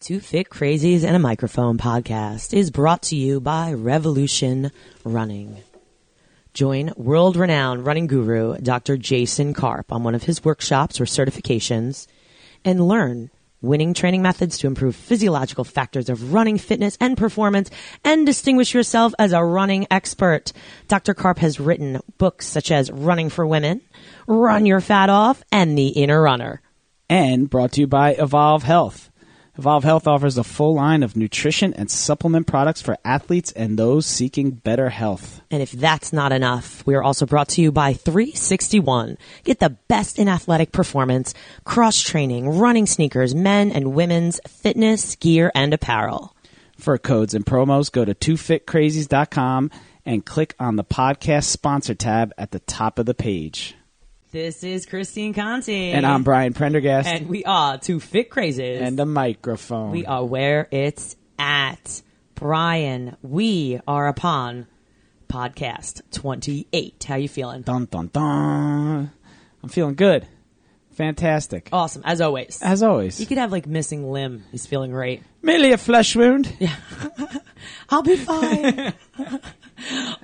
Two Fit Crazies and a Microphone podcast is brought to you by Revolution Running. Join world renowned running guru Dr. Jason Karp on one of his workshops or certifications and learn winning training methods to improve physiological factors of running fitness and performance and distinguish yourself as a running expert. Dr. Karp has written books such as Running for Women, Run Your Fat Off, and The Inner Runner. And brought to you by Evolve Health. Evolve Health offers a full line of nutrition and supplement products for athletes and those seeking better health. And if that's not enough, we are also brought to you by 361. Get the best in athletic performance, cross training, running sneakers, men and women's fitness, gear, and apparel. For codes and promos, go to twofitcrazies.com and click on the podcast sponsor tab at the top of the page. This is Christine Conti. And I'm Brian Prendergast. And we are Two Fit Crazies. And a microphone. We are where it's at. Brian, we are upon podcast 28. How you feeling? Dun, dun, dun. I'm feeling good. Fantastic. Awesome, as always. As always. You could have like missing limb. He's feeling great. Merely a flesh wound. Yeah. I'll be fine.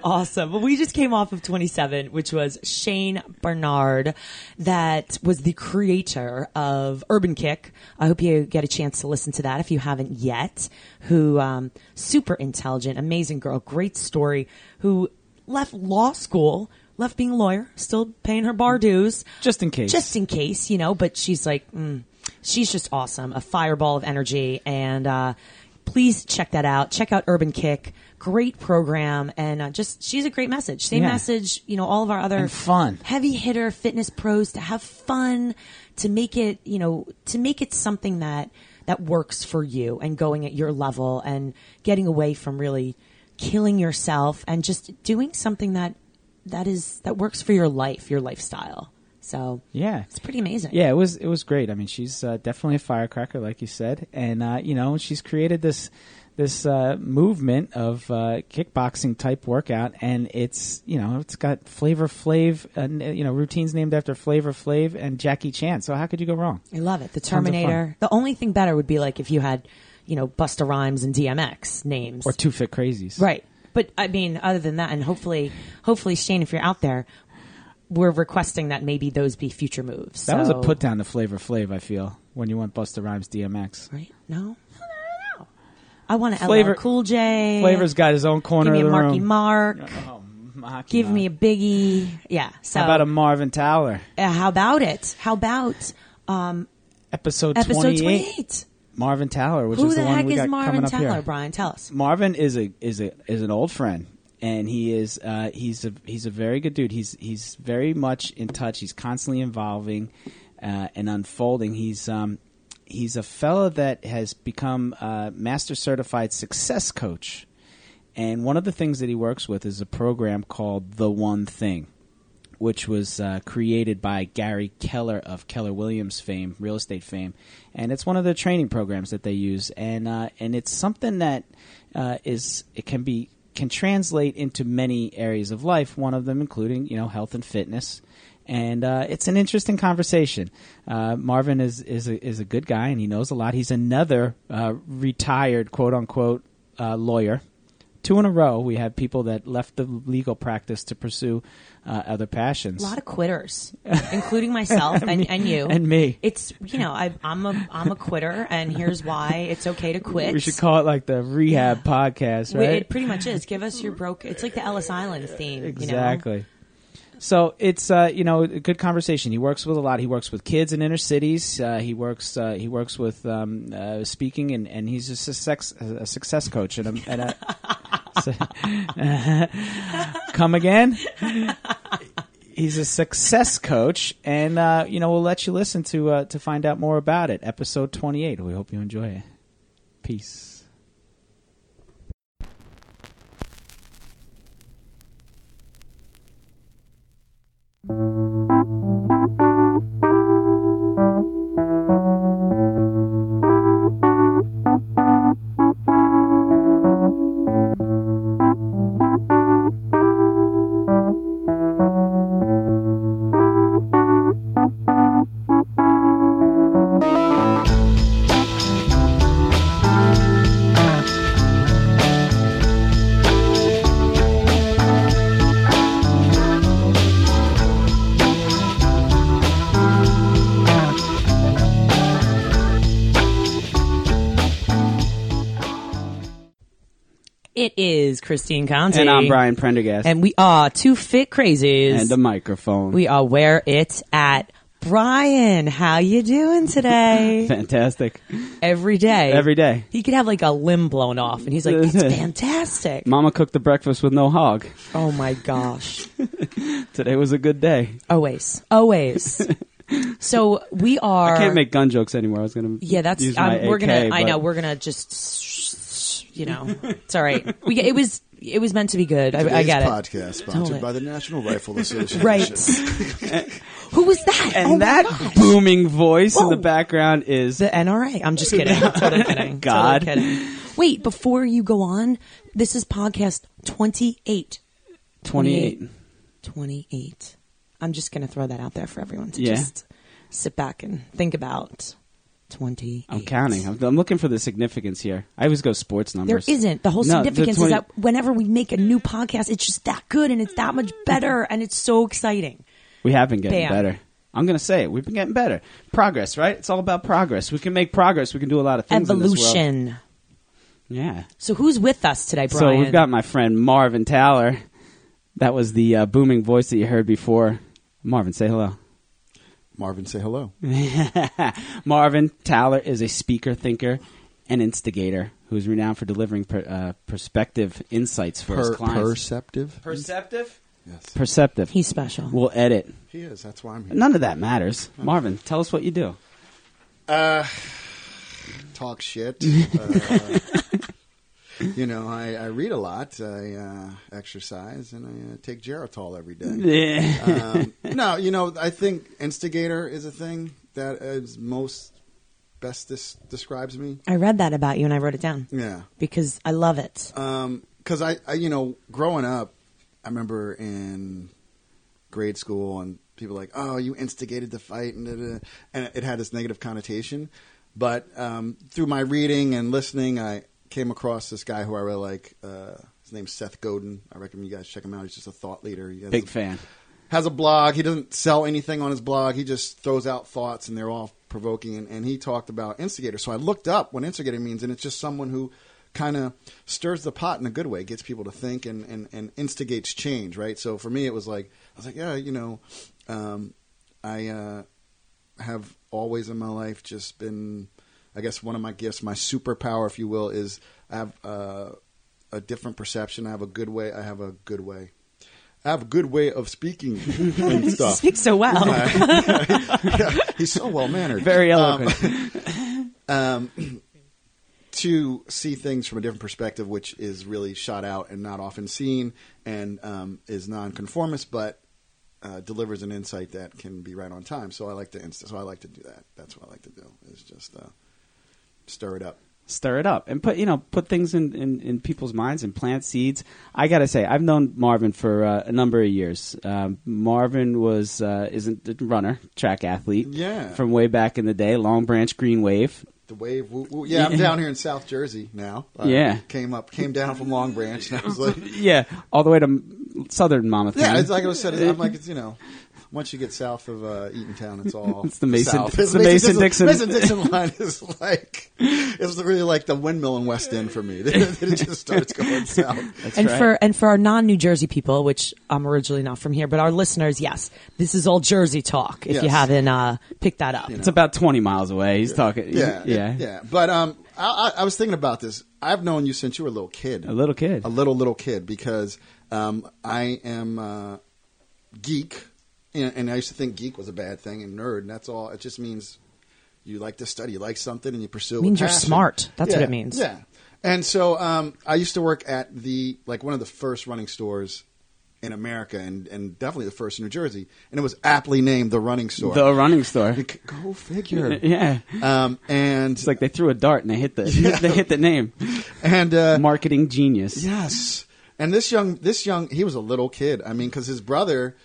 awesome. Well, we just came off of 27, which was Shane Barnard, that was the creator of Urban Kick. I hope you get a chance to listen to that if you haven't yet. Who, um, super intelligent, amazing girl, great story, who left law school, left being a lawyer, still paying her bar dues. Just in case. Just in case, you know, but she's like, mm, she's just awesome, a fireball of energy. And, uh, please check that out. Check out Urban Kick. Great program. And uh, just, she's a great message. Same Yeah. message, you know, all of our other And fun. heavy hitter fitness pros to have fun, to make it, you know, to make it something that, that works for you and going at your level and getting away from really killing yourself and just doing something that, that is, that works for your life, your lifestyle. So Yeah. it's pretty amazing. Yeah, it was it was great. I mean, she's uh, definitely a firecracker, like you said, and uh, you know, she's created this this uh, movement of uh, kickboxing type workout, and it's you know, it's got Flavor Flav, uh, you know, routines named after Flavor Flav and Jackie Chan. So how could you go wrong? I love it. The Tons of fun. Terminator. The only thing better would be like if you had, you know, Busta Rhymes and DMX names. Or two fit crazies, Right. But I mean, other than that, and hopefully, hopefully, Shane, if you're out there, we're requesting that maybe those be future moves. That was a put down to Flavor Flav. I feel when you went Busta Rhymes DMX. Right? No. I want to Flavor- LL Cool J. Flavor's got his own corner Give me of a the Marky room. Mark. Oh, Marky Give Mark. me a Biggie. Yeah. So How about a Marvin Towler? uh, how about it? How about Episode, episode 28. 28? Marvin Towler, which Who is the the one heck we is got Marvin coming up Taylor? here. Brian, tell us. Marvin is a is a is an old friend, and he is uh, he's a he's a very good dude. He's he's very much in touch. He's constantly involving uh, and unfolding. He's um he's a fellow that has become a master certified success coach, and one of the things that he works with is a program called The One Thing which was uh, created by Gary Keller of Keller Williams fame, real estate fame, and it's one of the training programs that they use, and uh, and it's something that uh, is it can be can translate into many areas of life. One of them including you know health and fitness. And uh, it's an interesting conversation. Uh, Marvin is is a, is a good guy, and he knows a lot. He's another uh, retired quote unquote uh, lawyer two in a row we have people that left the legal practice to pursue uh, other passions. A lot of quitters, including myself and, and you and me. It's you know I, I'm a I'm a quitter, and here's why it's okay to quit. we should call it like the rehab podcast, We- right? It pretty much is. Give us your broke. It's like the Ellis Island theme. You know? So it's uh, you know a good conversation. He works with a lot. He works with kids in inner cities. Uh, he works uh, he works with um, uh, speaking and, and he's a success a success coach and a, and a come again. He's a success coach, and uh, you know we'll let you listen to uh, to find out more about it. Episode twenty eight. We hope you enjoy it. Peace. Christine Conti. And I'm Brian Prendergast. And we are two fit crazies. And a microphone. We are where it's at. Brian, how you doing today? Fantastic. Every day. Every day. He could have like a limb blown off and he's like, it's fantastic. Mama cooked the breakfast with no hog. Oh my gosh. Today was a good day. Always. Always. so we are. I can't make gun jokes anymore. I was gonna. Yeah, that's. Um, we're AK, gonna. I know we're gonna just. You know, it's all right. We it was it was meant to be good. I, I Today's get it. podcast sponsored Totally. by the National Rifle Association. Right. Who was that? And oh my that gosh. booming voice in the Whoa. background is The NRA. I'm just kidding. totally kidding. God. Totally kidding. Wait, before you go on, this is podcast 28. 28. 28. I'm just going to throw that out there for everyone to Yeah. just sit back and think about 28. I'm counting. I'm, I'm looking for the significance here. I always go sports numbers. isn't. The whole No, the significance 20 is that whenever we make a new podcast, it's just that good and it's that much better and it's so exciting. We have been getting Bam. better. I'm going to say it. We've been getting better. Progress, right? It's all about progress. We can make progress. We can do a lot of things. in this world. Evolution. Yeah. So who's with us today, So we've got my friend Marvin Taller. That was the uh, booming voice that you heard before. Marvin, say hello. Marvin, say hello. Marvin Taller is a speaker, thinker, and instigator who is renowned for delivering per, uh, perspective insights for his Per- clients. perceptive. Perceptive? Yes, Perceptive. He's special. We'll edit. he is. That's why I'm here. None of that matters. Marvin, tell us what you do. Uh, talk shit. uh, you know, I, I read a lot. I uh, exercise, and I uh, take Geritol every day. um, no, you know, I think instigator is a thing that is most best dis- describes me. I read that about you and I wrote it down Yeah. because I love it. because I, I, you know, growing up, I remember in grade school and people were like, oh, you instigated the fight, and, da, da, da," and it had this negative connotation. But um, through my reading and listening, I came across this guy who I really like. Uh, his name's Seth Godin. I recommend you guys check him out. He's just a thought leader. He Big a- fan. has a blog. He doesn't sell anything on his blog. He just throws out thoughts, and they're all provoking. And, and he talked about instigator. So I looked up what instigator means, and it's just someone who kind of stirs the pot in a good way, gets people to think, and, and, and instigates change. Right. So for me, it was like I was like, yeah, you know, um, I uh, have always in my life just been. I guess one of my gifts, my superpower, if you will, is I have uh, a different perception. I have a good way. I have a good way. I have a good way of speaking and stuff. Speaks so well. Yeah, he's so well mannered. Very eloquent. Um, to see things from a different perspective, which is really shot out and not often seen, and um, is nonconformist, but uh, delivers an insight that can be right on time. So I like to inst- so I like to do that. That's what I like to do. Is just uh, stir it up. stir it up and put you know put things in, in, in people's minds and plant seeds. I gotta say, I've known Marvin for uh, a number of years. Um, Marvin was uh, isn't a runner, track athlete, Yeah. from way back in the day, Long Branch Green Wave. The wave, woo, woo. yeah. I'm down here in South Jersey now. Uh, Yeah. came up, came down from Long Branch, and I was like, Yeah, all the way to southern Monmouth. Yeah, it's like I said. I'm like it's you know, once you get south of uh, Eatontown, it's all It's the Mason- south. it's the Mason-Dixon. Mason Dixon line is like it's really like the windmill in West End for me. it just starts going south. That's and right. for and for our non New Jersey people, which I'm originally not from here, but our listeners, yes, this is all Jersey talk. If you haven't uh, picked that up, it's about twenty miles away. He's talking. Yeah, yeah, yeah. But um, I, I, I was thinking about this. I've known you since you were a little kid, A little kid. a little little kid, because um, I am uh, geek, and, and I used to think geek was a bad thing and nerd, and that's all. It just means you like to study, you like something, and you pursue. it means you're passion. smart. That's what it means. Yeah. And so um, I used to work at the like one of the first running stores in America, and, and definitely the first in New Jersey, and it was aptly named the Running Store. the running store. Bec- Go figure. yeah, Um, and it's like they threw a dart and they hit the they hit the name. and uh, Marketing genius. Yes. And this young, this young, he was a little kid. I mean, because his brother,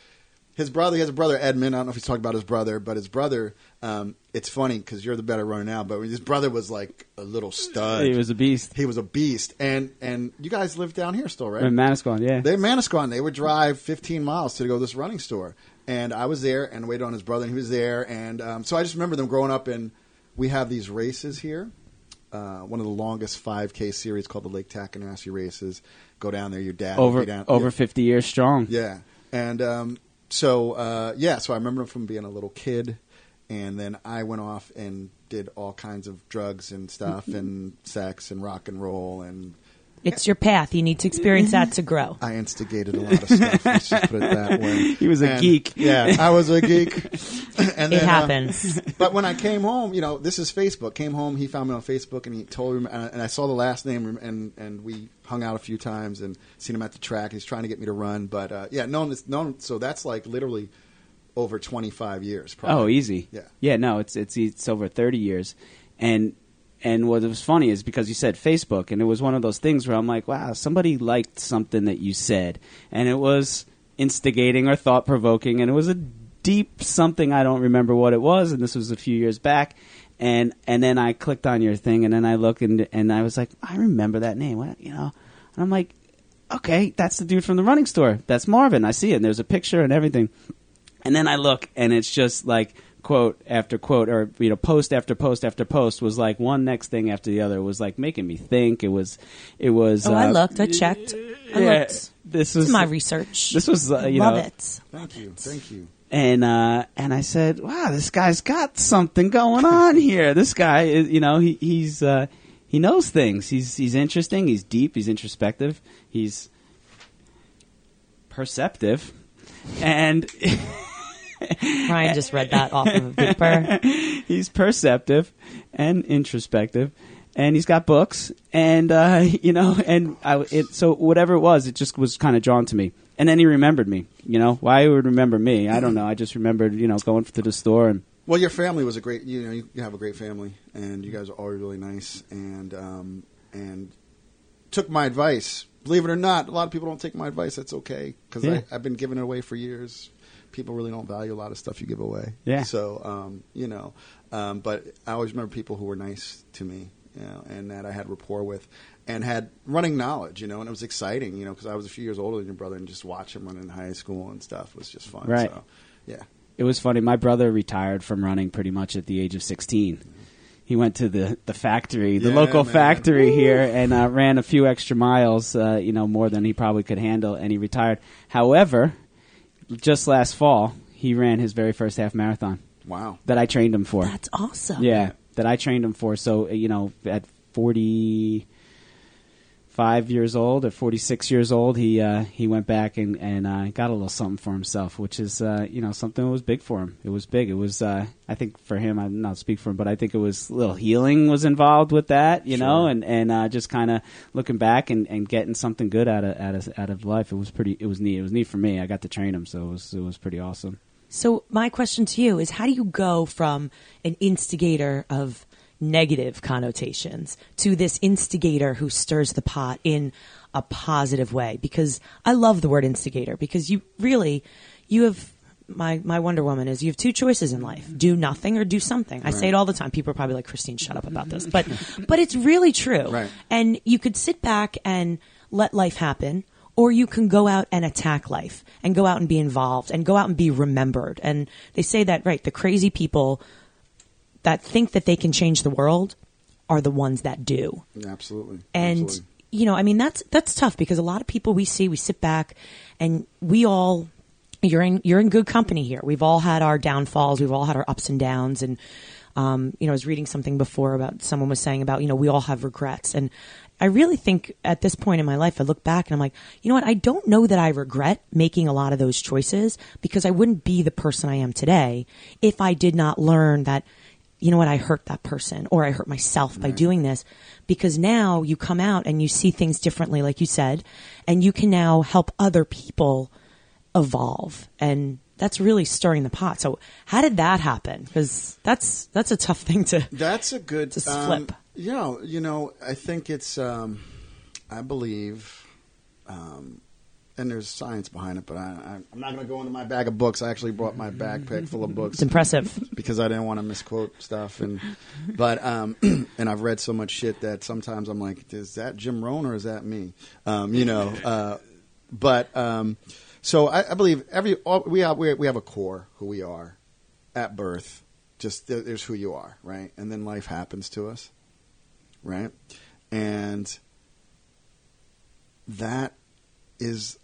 his brother, he has a brother Edmund. I don't know if he's talking about his brother, but his brother. Um, it's funny because you're the better runner now, but his brother was like a little stud. He was a beast. He was a beast. And and you guys live down here still, right? In Manasquan, yeah. They Manasquan. They would drive 15 miles to go to this running store, and I was there and waited on his brother, and he was there, and um, so I just remember them growing up, and we have these races here, uh, one of the longest 5K series called the Lake Takanassee races. Go down there, your dad over down over yeah. fifty years strong. Yeah, and um, so uh, yeah, so I remember from being a little kid, and then I went off and did all kinds of drugs and stuff, and sex and rock and roll, and It's your path. You need to experience that to grow. I instigated a lot of stuff. let's just put it that way. He was a And- geek. Yeah, I was a geek. and It then, uh, happens. but when I came home, you know, this is Facebook. Came home, he found me on Facebook, and he told him, and I- and I saw the last name, and and we hung out a few times, and seen him at the track. He's trying to get me to run, but uh, yeah, known this known. So that's like literally over twenty five years. Probably. Oh, easy. Yeah. Yeah. No, it's it's it's over thirty years, and and what was funny is because you said Facebook, and it was one of those things where I'm like, wow, somebody liked something that you said, and it was instigating or thought provoking, and it was a deep something. I don't remember what it was, and this was a few years back. And and then I clicked on your thing, and then I looked and and I was like, I remember that name. What you know? And I'm like, okay, that's the dude from the running store. That's Marvin. I see it. And there's a picture and everything. And then I look, and it's just like quote after quote, or you know, post after post after post was like one next thing after the other. It was like making me think. It was, it was. Oh, I uh, looked. I checked. I yeah, looked. This This was my research. This was uh, you Love know, it. Thank you, thank you. and uh, and I said, "Wow, this guy's got something going on here. This guy, is, you know, he, he's uh, he knows things. He's he's interesting. He's deep. He's introspective. He's perceptive, and Ryan just read that off of a paper. he's perceptive and introspective." And he's got books, and uh, you know, and I, it, so whatever it was, it just was kind of drawn to me. And then he remembered me. You know, why he would remember me? I don't know. I just remembered, you know, going to the store and Well, your family was a great. You know, you have a great family, and you guys are always really nice, and um, and took my advice. Believe it or not, a lot of people don't take my advice. That's okay because Yeah. I've been giving it away for years. People really don't value a lot of stuff you give away. Yeah. So um, you know, um, but I always remember people who were nice to me, you know, and that I had rapport with, and had running knowledge, you know, and it was exciting, you know, because I was a few years older than your brother, and just watch him run in high school and stuff was just fun. Right. So, yeah. it was funny. My brother retired from running pretty much at the age of 16. He went to the, the factory, the Yeah, local man. factory here, and uh, ran a few extra miles, uh, you know, more than he probably could handle, and he retired. However, just last fall, he ran his very first half marathon Wow. that I trained him for. That's awesome. Yeah, that I trained him for. So uh, you know, at forty five years old or forty six years old, he uh, he went back and and uh, got a little something for himself, which is uh, you know something that was big for him. It was big. It was uh, I think for him. I'm not speak for him, but I think it was a little healing was involved with that. You know, and and uh, just kind of looking back and, and getting something good out of out of out of life. It was pretty. It was neat. It was neat for me. I got to train him, so it was it was pretty awesome. So my question to you is how do you go from an instigator of negative connotations to this instigator who stirs the pot in a positive way? Because I love the word instigator because you really you have my my Wonder Woman is you have two choices in life: do nothing or do something. I say it all the time. People are probably like, "Christine, shut up about this," but but it's really true. Right. And you could sit back and let life happen, or you can go out and attack life and go out and be involved and go out and be remembered. And they say that, right, the crazy people that think that they can change the world are the ones that do. Absolutely. And Absolutely. you know, I mean that's that's tough because a lot of people we see, we sit back and we all you're in you're in good company here. We've all had our downfalls, we've all had our ups and downs and um, you know, I was reading something before about someone was saying about, you know, we all have regrets. And I really think at this point in my life, I look back and I'm like, you know what? I don't know that I regret making a lot of those choices because I wouldn't be the person I am today if I did not learn that you know what, I hurt that person or I hurt myself by doing this because now you come out and you see things differently, like you said, and you can now help other people evolve. And that's really stirring the pot. So how did that happen? Because that's, that's a tough thing to, That's a good um, flip. You know, you know, I think it's. Um, I believe, um, and there's science behind it, but I, I, I'm not going to go into my bag of books. I actually brought my backpack full of books it's impressive. because I didn't want to misquote stuff, and but um, and I've read so much shit that sometimes I'm like, is that Jim Rohn or is that me? Um, you know, uh, but um, so I, I believe every all, we have we, we have a core who we are at birth. Just there- there's who you are, right? And then life happens to us, right? And that is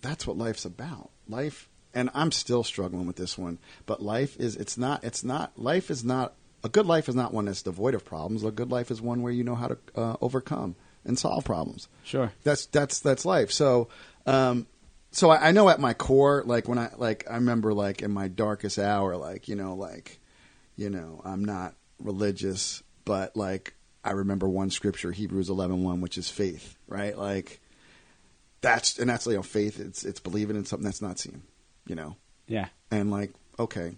that's what life's about. Life and I'm still struggling with this one, but life is it's not it's not life is not a good life is not one that's devoid of problems. A good life is one where you know how to uh, overcome and solve problems. Sure. That's that's that's life. So um so I, I know at my core, like when I like I remember like in my darkest hour, like, you know, like you know, I'm not religious, but like I remember one scripture, Hebrews 11:1, which is faith, right? Like that's and that's you know faith. It's it's believing in something that's not seen, you know, Yeah. and like okay,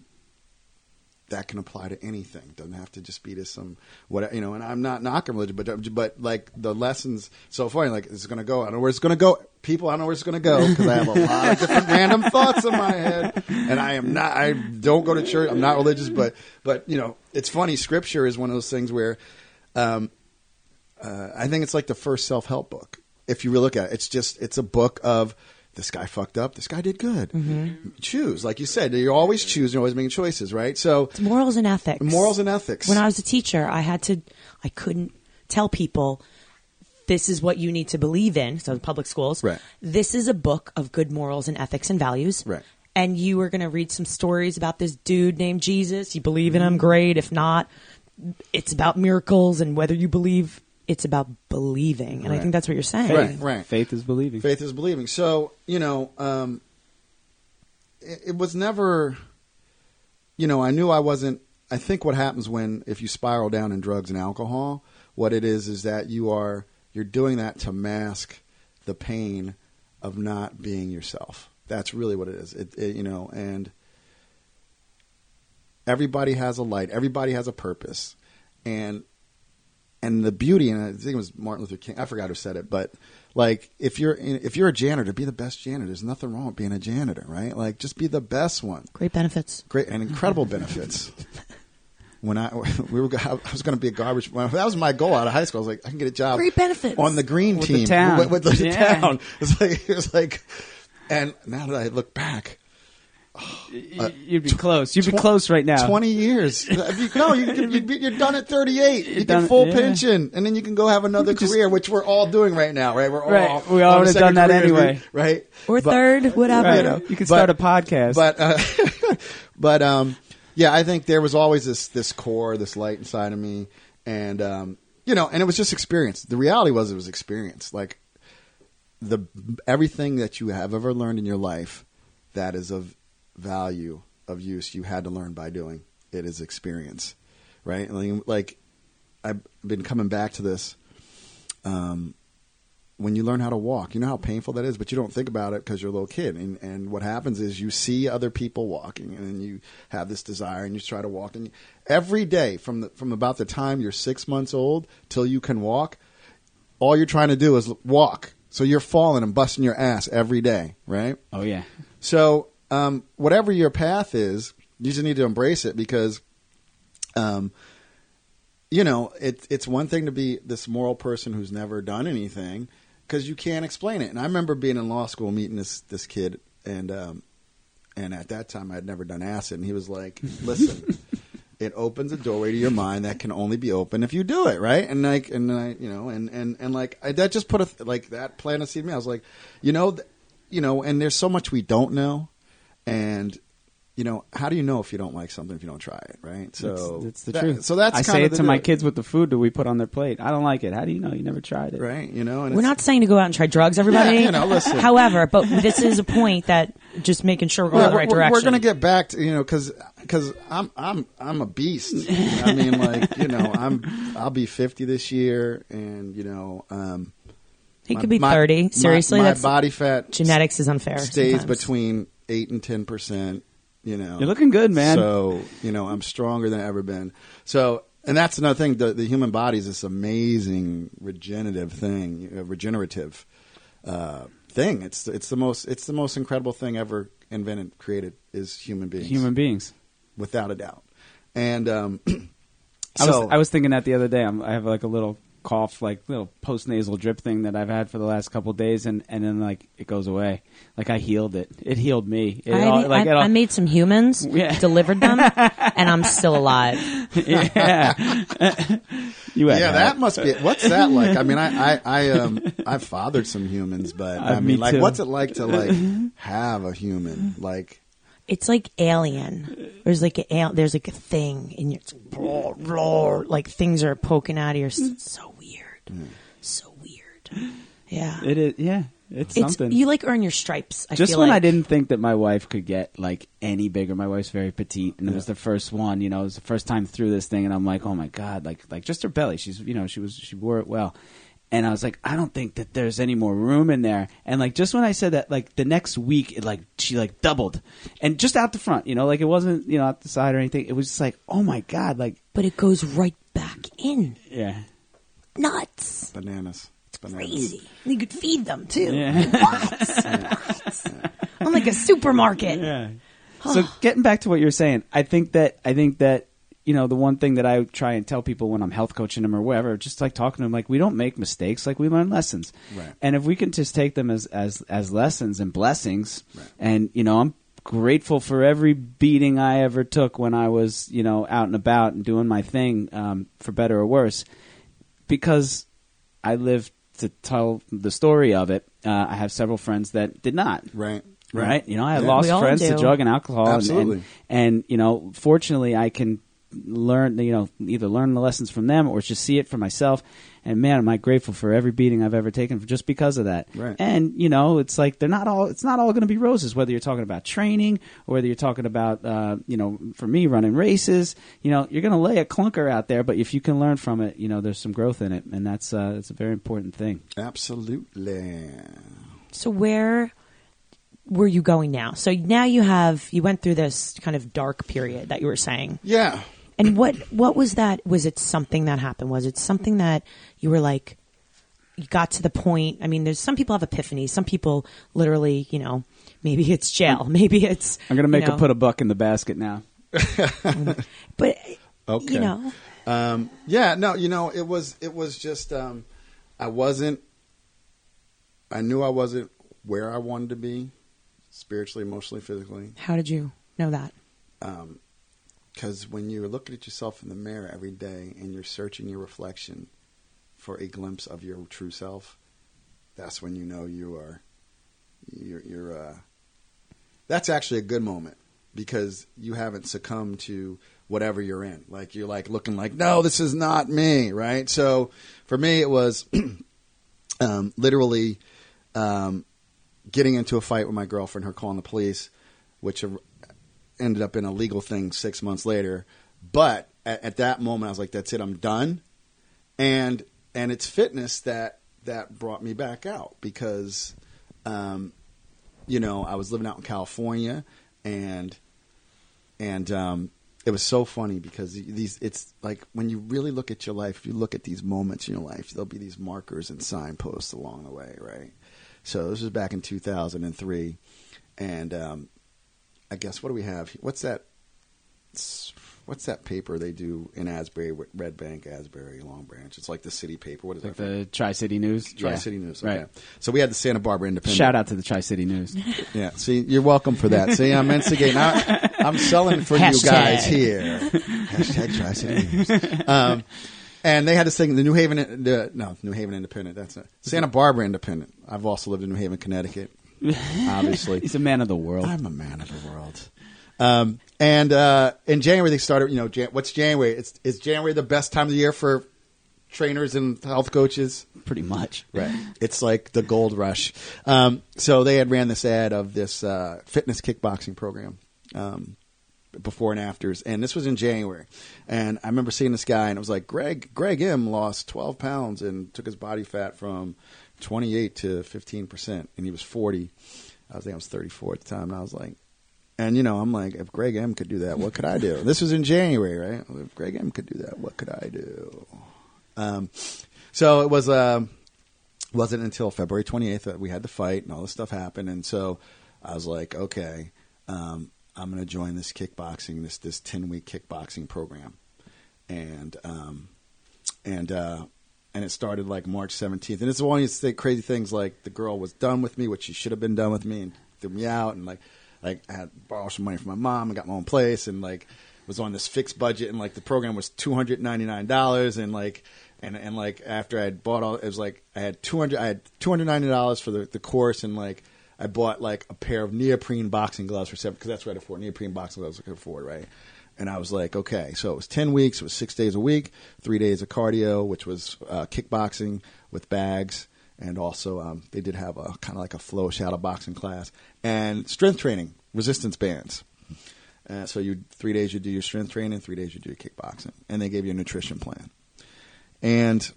that can apply to anything. Doesn't have to just be to some what you know. And I'm not knocking religion, but but like the lessons so far, Like it's going to go. I don't know where it's going to go. People, I don't know where it's going to go because I have a lot of different random thoughts in my head, and I am not. I don't go to church. I'm not religious, but but you know, it's funny. Scripture is one of those things where. Um, uh, I think it's like the first self help book. If you really look at it, it's just it's a book of this guy fucked up, this guy did good. Mm-hmm. Choose, like you said, you're always choosing, you're always making choices, right? So It's morals and ethics. morals and ethics. When I was a teacher, I had to, I couldn't tell people this is what you need to believe in. So in public schools, Right. this is a book of good morals and ethics and values. Right. And you were going to read some stories about this dude named Jesus. You believe in him, great. If not, it's about miracles and whether you believe. It's about believing, and I think that's what you're saying. Right, right. Faith is believing. Faith is believing. So you know, um, it, it was never. You know, I knew I wasn't. I think what happens when if you spiral down in drugs and alcohol, what it is is that you are you're doing that to mask the pain of not being yourself. That's really what it is. It, it, you know, and everybody has a light. Everybody has a purpose, and and the beauty, and I think it was Martin Luther King. I forgot who said it, but like if you're if you're a janitor, be the best janitor. There's nothing wrong with being a janitor, right? Like just be the best one. Great benefits. Great and incredible benefits. When I we were I was going to be a garbage. That was my goal out of high school. I was like, I can get a job. Great benefits. on the green With the team town. with, with the Yeah. town. It's like it was like, and now that I look back, Y- You'd be close. You'd be tw- close right now. Twenty years. You- no, you, you, you're done at 38. You get done- full yeah. pension, and then you can go have another career, which we're all doing right now, right? We're all Right. We all would have second done that careers, anyway. right? Or But- third, whatever. Right. you know, You could but- start a podcast. But uh, but um, yeah, I think there was always this this core, this light inside of me, and um, you know, and it was just experience. The reality was it was experience. Like the everything that you have ever learned in your life that is of value of use, you had to learn by doing. It is experience, right? Like, like I've been coming back to this. Um, when you learn how to walk, you know how painful that is, but you don't think about it because you're a little kid. And, and what happens is you see other people walking, and you have this desire, and you try to walk. And every day, from the, from about the time you're six months old till you can walk, all you're trying to do is walk. So you're falling and busting your ass every day, right? oh yeah. So, um, whatever your path is, you just need to embrace it because, um, you know, it, it's one thing to be this moral person who's never done anything because you can't explain it. And I remember being in law school meeting this this kid, and um, and at that time I had never done acid, and he was like, "Listen." It opens a doorway to your mind that can only be open if you do it, right? And like, and I, you know, and and and like, I, that just put a like that planted a seed in me. I was like, you know, th- you know, and there's so much we don't know, and you know, how do you know if you don't like something if you don't try it, right? So it's, that's the that- truth. So that's I say it the to my kids with the food that we put on their plate. I don't like it. How do you know? You never tried it. right? You know, and We're not saying to go out and try drugs, everybody. Yeah, you know, listen. However, but this is a point that just making sure we're going Yeah, the right we're, direction. we're going to get back to you know because because I'm I'm I'm a beast. I mean, like you know, I'm I'll be 50 this year, and you know, um, He could be my- thirty. my- Seriously, my, that's body fat genetics is unfair. stays sometimes. between eight and ten percent. You know, You're looking good, man. So you know, I'm stronger than I've ever been. So, and that's another thing. The, the human body is this amazing regenerative thing, uh, regenerative uh, thing. It's it's the most it's the most incredible thing ever invented, created is human beings, Human beings. without a doubt. And um, I so was I was thinking that the other day. I'm, I have like a little cough, like little post nasal drip thing that I've had for the last couple days, and and then like it goes away. Like I healed it. It healed me. It I, all- made- like I, it all- I made some humans, Yeah. delivered them, and I'm still alive. yeah. you had Yeah, help. that must be. What's that like? I mean, I, I, I um, I've fathered some humans, but Uh, I me mean, like, too. what's it like to like have a human? Like, It's like alien. There's like a there's like a thing in your it's blah, blah, like things are poking out of your. s- It's so weird, so weird. Yeah, It is. Yeah, it's, it's something. you like earn your stripes. I Just feel when like. I didn't think that my wife could get like any bigger, my wife's very petite, and it was the first one. You know, it was the first time through this thing, and I'm like, oh my god, like like just her belly. She's you know she was she wore it well, and I was like, I don't think that there's any more room in there. And like just when I said that, like the next week, it like she like doubled, and just out the front, you know, like it wasn't you know out the side or anything. It was just like, oh my god, like but it goes right back in. yeah. Nuts. bananas. It's bananas. Crazy. You could feed them too. Yeah. What? I'm like a supermarket. Yeah. So getting back to what you're saying, I think that I think that you know the one thing that I try and tell people when I'm health coaching them or whatever, just like talking to them, like we don't make mistakes, like we learn lessons, Right. and if we can just take them as as as lessons and blessings, Right. and you know I'm grateful for every beating I ever took when I was you know out and about and doing my thing, um, for better or worse, because I lived to tell the story of it. Uh, I have several friends that did not Right. right? You know, I Yeah. lost We all friends to drug and alcohol, and- Absolutely. And, and you know, fortunately, I can learn, you know, either learn the lessons from them or just see it for myself. And man, am I grateful for every beating I've ever taken just because of that. Right. And you know, it's like they're not all. It's not all going to be roses. Whether you're talking about training or whether you're talking about, uh, you know, for me running races. You know, you're going to lay a clunker out there, but if you can learn from it, you know, there's some growth in it, and that's uh, that's a very important thing. Absolutely. So where were you going now? So now you have you went through this kind of dark period that you were saying. Yeah. And what what was that? Was it something that happened? Was it something that you were like you got to the point? I mean, there's some people have epiphanies. Some people literally, you know, maybe it's jail, maybe it's I'm going to make you know, a put a buck in the basket now. But Okay. you know, Um, yeah, no, you know, it was it was just um, I wasn't. I knew I wasn't where I wanted to be, spiritually, emotionally, physically. how did you know that? Because when you're looking at yourself in the mirror every day and you're searching your reflection for a glimpse of your true self, that's when you know you are. You're. you're uh, that's actually a good moment because you haven't succumbed to whatever you're in. Like you're like looking like, no, this is not me, right? So for me, it was um, literally um, getting into a fight with my girlfriend, her calling the police, which ended up in a legal thing six months later. But at, at that moment, I was like, that's it, I'm done. And and it's fitness that that brought me back out because, um, you know, I was living out in California and and um, it was so funny because these it's like when you really look at your life if you look at these moments in your life there'll be these markers and signposts along the way right so this was back in 2003 and um, i guess what do we have what's that what's that paper they do in asbury red bank asbury long branch it's like the city paper what is Like that the Tri City News. tri Yeah. city news okay. Right. so we had the santa barbara independent Shout out to the Tri City News. yeah, see, you're welcome for that. See, I'm instigating. I, I'm selling for you guys here. Hashtag Tri City News. Um, and they had this thing, the New Haven, the, no, New Haven Independent. That's it. Santa Barbara Independent. I've also lived in New Haven, Connecticut. Obviously, He's a man of the world. I'm a man of the world. Um, and uh, in January they started. You know, Jan- what's January? It's is January the best time of the year for trainers and health coaches? Pretty much. Right. It's like the gold rush. Um, so they had ran this ad of this uh, fitness kickboxing program um, before and afters, and this was in January. And I remember seeing this guy, and it was like Greg. Greg M lost 12 pounds and took his body fat from 28 to 15 percent, and he was 40. I was I was 34 at the time, and I was like. And you know, I'm like, if Greg M could do that, what could I do? this was in January, right? If Greg M could do that, what could I do? Um, so it was. Um, wasn't until February 28th that we had the fight and all this stuff happened. And so I was like, okay, um, I'm going to join this kickboxing, this this 10 week kickboxing program. And um, and uh, and it started like March 17th. And it's one of these th- crazy things like the girl was done with me, which she should have been done with me, and threw me out. And like, like I had borrowed some money from my mom and got my own place, and like was on this fixed budget, and like the program was two hundred ninety nine dollars, and like. And, and like after I had bought all, it was like I had two hundred. I had two hundred ninety dollars for the, the course, and like I bought like a pair of neoprene boxing gloves for seven because that's what I could afford. Neoprene boxing gloves I could afford, right? And I was like, okay, so it was ten weeks. It was six days a week, three days of cardio, which was uh, kickboxing with bags, and also um, they did have a kind of like a flow shadow boxing class and strength training, resistance bands. Uh, so you three days you do your strength training, three days you do your kickboxing, and they gave you a nutrition plan. And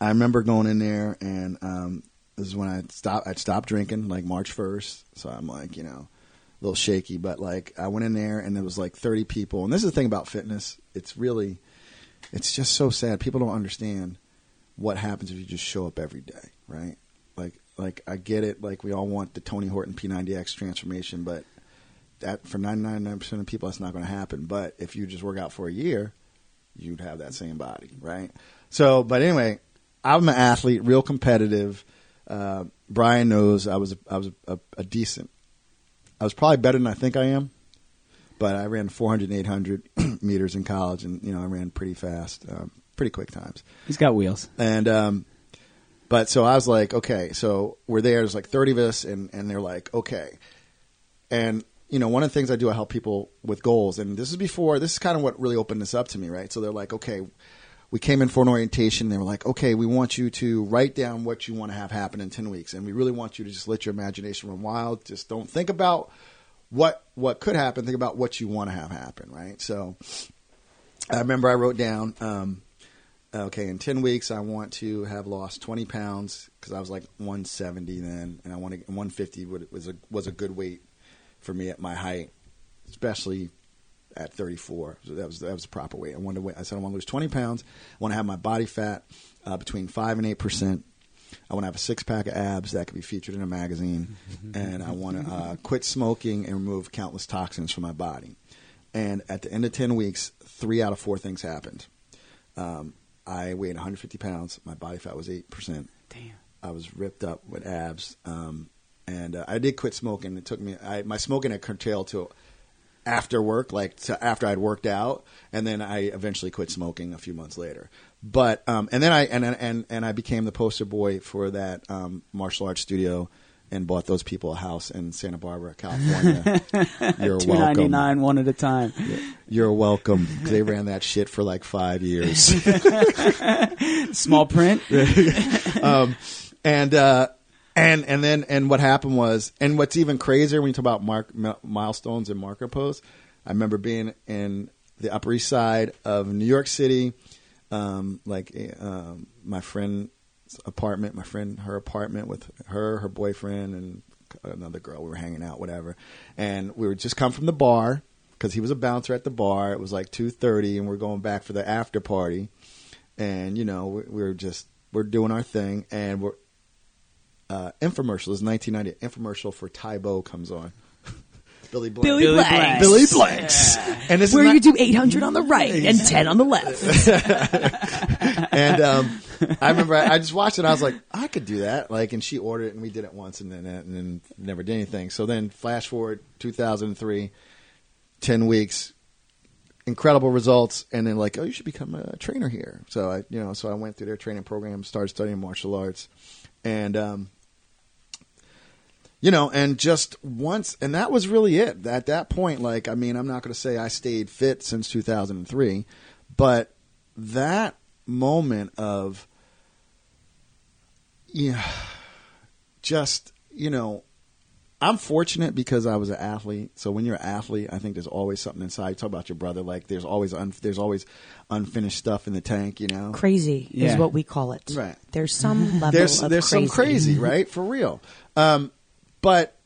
I remember going in there, and um, this is when I stopped. I'd stopped drinking, like March first. So I'm like, you know, little shaky, but like I went in there, and there was like 30 people. And this is the thing about fitness; it's really, it's just so sad. People don't understand what happens if you just show up every day, right? Like, like I get it. Like we all want the Tony Horton P90X transformation, but that for 99% of people, that's not going to happen. But if you just work out for a year, you'd have that same body, right? So, but anyway, I'm an athlete, real competitive. Uh, Brian knows I was a, I was a, a, decent. I was probably better than I think I am, but I ran 400 and 800 meters in college, and you know I ran pretty fast, um, pretty quick times. He's got wheels, and um, but so I was like, okay, so we're there. There's like 30 of us, and and they're like, okay, and you know, one of the things I do, I help people with goals, and this is before. This is kind of what really opened this up to me, right? So they're like, okay, we came in for an orientation. They were like, okay, we want you to write down what you want to have happen in 10 weeks. And we really want you to just let your imagination run wild. Just don't think about what, what could happen. Think about what you want to have happen, right? So I remember I wrote down, um, okay, in 10 weeks, I want to have lost 20 pounds because I was like 170 then. And I want to, 150 was a, was a good weight for me at my height, especially at 34. So that was that was the proper weight. I wanted to I said I want to lose 20 pounds. I want to have my body fat uh, between five and eight percent. I want to have a six pack of abs that could be featured in a magazine, and I want to uh, quit smoking and remove countless toxins from my body. And at the end of 10 weeks, three out of four things happened. Um, I weighed 150 pounds. My body fat was eight percent. Damn. I was ripped up with abs. Um, and uh, I did quit smoking. It took me I, my smoking had curtailed to after work, like to after I'd worked out, and then I eventually quit smoking a few months later. But um, and then I and and and I became the poster boy for that um, martial arts studio. And bought those people a house in Santa Barbara, California. You're Two ninety nine, one at a time. You're welcome. They ran that shit for like five years. Small print. um, and uh, and and then and what happened was, and what's even crazier when you talk about mark, milestones and marker posts, I remember being in the Upper East Side of New York City, um, like um, my friend's apartment, my friend her apartment with her, her boyfriend, and another girl. We were hanging out, whatever, and we were just come from the bar because he was a bouncer at the bar. It was like two thirty, and we're going back for the after party, and you know we, we were just we're doing our thing, and we're uh, infomercial is 1990. Infomercial for Tae Bo comes on. Billy Blanks. Billy Billy Blanks. Blanks. Billy Blanks. And this Where is not, you do 800 on the right and 10 on the left. and um, I remember I, I just watched it. and I was like, I could do that. Like, and she ordered it, and we did it once, and then and then never did anything. So then, flash forward 2003, 10 weeks, incredible results, and then like, oh, you should become a trainer here. So I, you know, so I went through their training program, started studying martial arts, and um, you know, and just once, and that was really it. At that point, like, I mean, I'm not going to say I stayed fit since 2003, but that moment of, yeah, just, you know, I'm fortunate because I was an athlete. So when you're an athlete, I think there's always something inside. You talk about your brother, like there's always un- there's always unfinished stuff in the tank, you know. Crazy Yeah. is what we call it. Right. There's some level there's of there's crazy. some crazy, right? For real. Um, but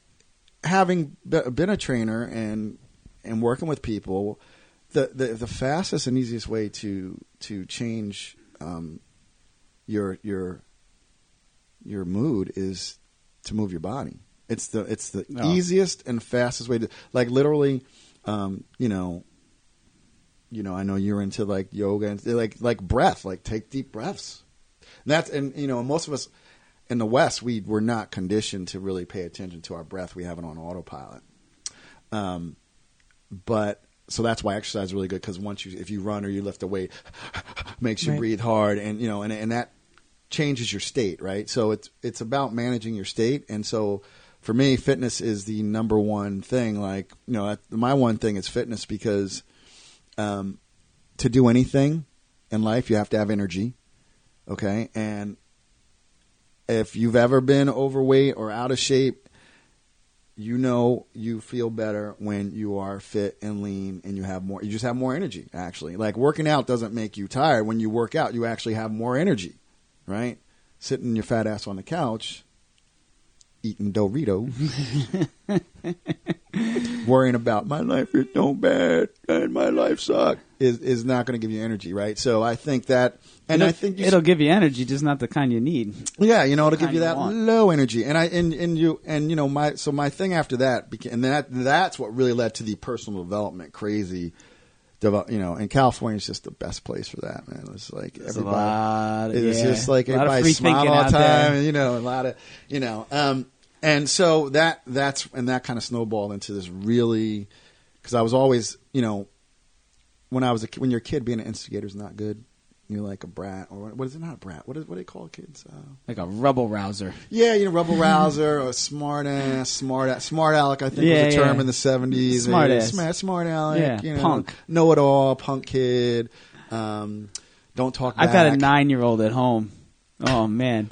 having been a trainer and and working with people, the, the the fastest and easiest way to to change um, your your your mood is to move your body. It's the it's the Oh. easiest and fastest way to like literally, um, you know. you know, I know you're into like yoga and like like breath, like take deep breaths. And that's and you know, most of us in the West, we we're not conditioned to really pay attention to our breath. We have it on autopilot. Um, but so that's why exercise is really good because once you if you run or you lift a weight, makes you Right. breathe hard, and you know, and and that changes your state, right? So it's it's about managing your state, and so for me, fitness is the number one thing. Like you know, my one thing is fitness because um, to do anything in life, you have to have energy. Okay, and if you've ever been overweight or out of shape, you know you feel better when you are fit and lean and you have more you just have more energy actually. Like working out doesn't make you tired. When you work out you actually have more energy right? Sitting your fat ass on the couch eating Doritos worrying about my life is so bad and my life sucks is is not going to give you energy right so I think that and it'll, I think you it'll give you energy, just not the kind you need. yeah, you know, it'll give you you that want. low energy, and I and and you and you know my so my thing after that became and that that's what really led to the personal development crazy. Develop, you know, and California is just the best place for that, man. It's like There's everybody. lot. It's yeah, just like everybody smile all the time, and, you know, a lot of, you know, um, and so that that's and that kind of snowballed into this really because I was always, you know, when I was a, when you're a kid, being an instigator is not good. You're like a brat, or what is it? Not a brat. What is what do they call kids? Uh, Like a rubble rouser. yeah, you know, rebel rouser or smart ass, smart ass, smart aleck. I think Yeah, was a term yeah. in the seventies. Smart ass. smart, smart aleck. Yeah, you know, punk. know it all, punk kid. Um, don't talk. I've got a nine year old at home. Oh man,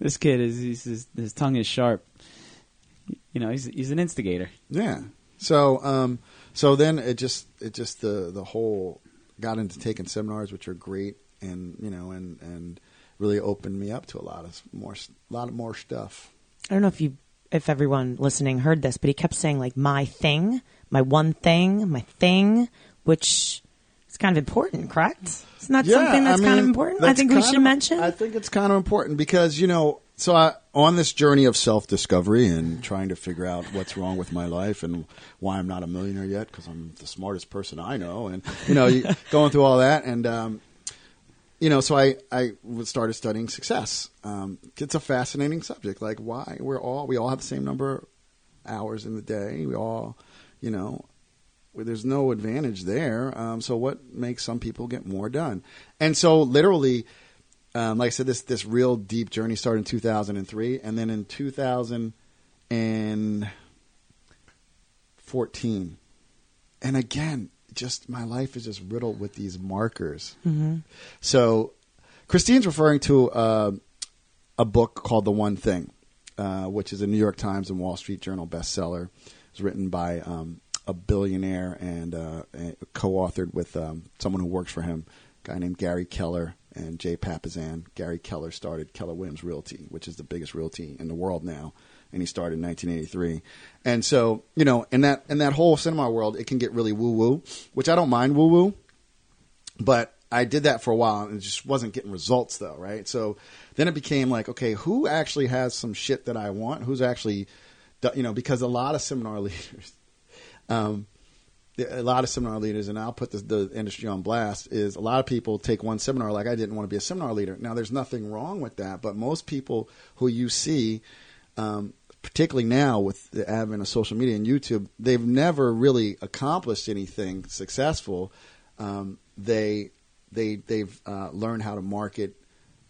this kid is he's, his, his tongue is sharp. You know, he's he's an instigator. Yeah. So, um, so then it just it just the the whole got into taking seminars, which are great, and you know, and and really opened me up to a lot of more a lot of more stuff. I don't know if you, if everyone listening heard this, but he kept saying like my thing, my one thing, my thing, which is kind of important, correct? It's not something that's I kind of important. I think we should of- mention. I think it's kind of important because you know, so I, on this journey of self discovery and trying to figure out what's wrong with my life and why I'm not a millionaire yet because I'm the smartest person I know, and you know, going through all that and. Um, you know, so I I started studying success. Um, it's a fascinating subject. Like, why we're all we all have the same number of hours in the day. We all, you know, there's no advantage there. Um, so what makes some people get more done? And so literally, um, like I said, this this real deep journey started in 2003, and then in 2014, and again, just my life is just riddled with these markers. Mm-hmm. So Christine's referring to uh, a book called The One Thing, uh, which is a New York Times and Wall Street Journal bestseller. It's written by um, a billionaire and uh, co-authored with um, someone who works for him, a guy named Gary Keller and Jay Papasan. Gary Keller started Keller Williams Realty, which is the biggest realty in the world now, and he started in 1983. And so, you know, in that in that whole cinema world, it can get really woo woo, which I don't mind woo woo but I did that for a while and it just wasn't getting results though, right? So then it became like, okay, who actually has some shit that I want? Who's actually, you know, because a lot of seminar leaders, um, a lot of seminar leaders, and I'll put the, the industry on blast, is a lot of people take one seminar like I didn't want to be a seminar leader. Now, there's nothing wrong with that, but most people who you see, um, particularly now with the advent of social media and YouTube, they've never really accomplished anything successful. Um, they they they've uh, learned how to market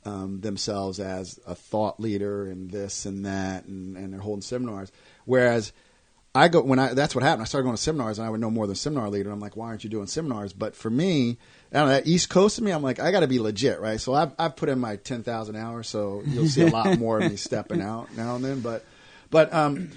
um, themselves as a thought leader and this and that, and, and they're holding seminars. Whereas I go when I that's what happened. I started going to seminars, and I would know more than seminar leader. I'm like, why aren't you doing seminars? But for me, I don't know, that East Coast of me, I'm like, I got to be legit, right? So I've I've put in my ten thousand hours, so you'll see a lot more of me stepping out now and then. But but um,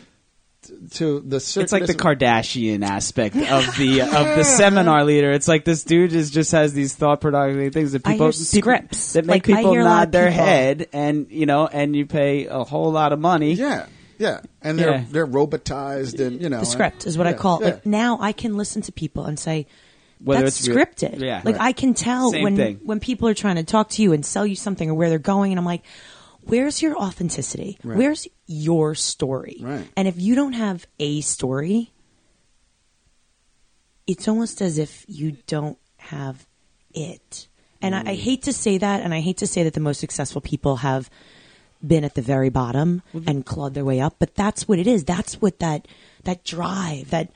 to the It's like the Kardashian aspect of the of the seminar leader. It's like this dude is just has these thought productive things that I people, hear people- scripts. that make Like, people hear a lot nod of their people- head, and you know, and you pay a whole lot of money. Yeah, yeah, and they're Yeah. they're robotized and you know the script is what I call it. yeah. Like now I can listen to people and say, Whether that's it's real- scripted. Yeah. Like Right. I can tell Same when thing. when people are trying to talk to you and sell you something or where they're going, and I'm like, where's your authenticity? Right. Where's your story? Right. And if you don't have a story, it's almost as if you don't have it. And I, I mm. hate to say that, and I hate to say that the most successful people have been at the very bottom and clawed their way up, but that's what it is. That's what that that drive, that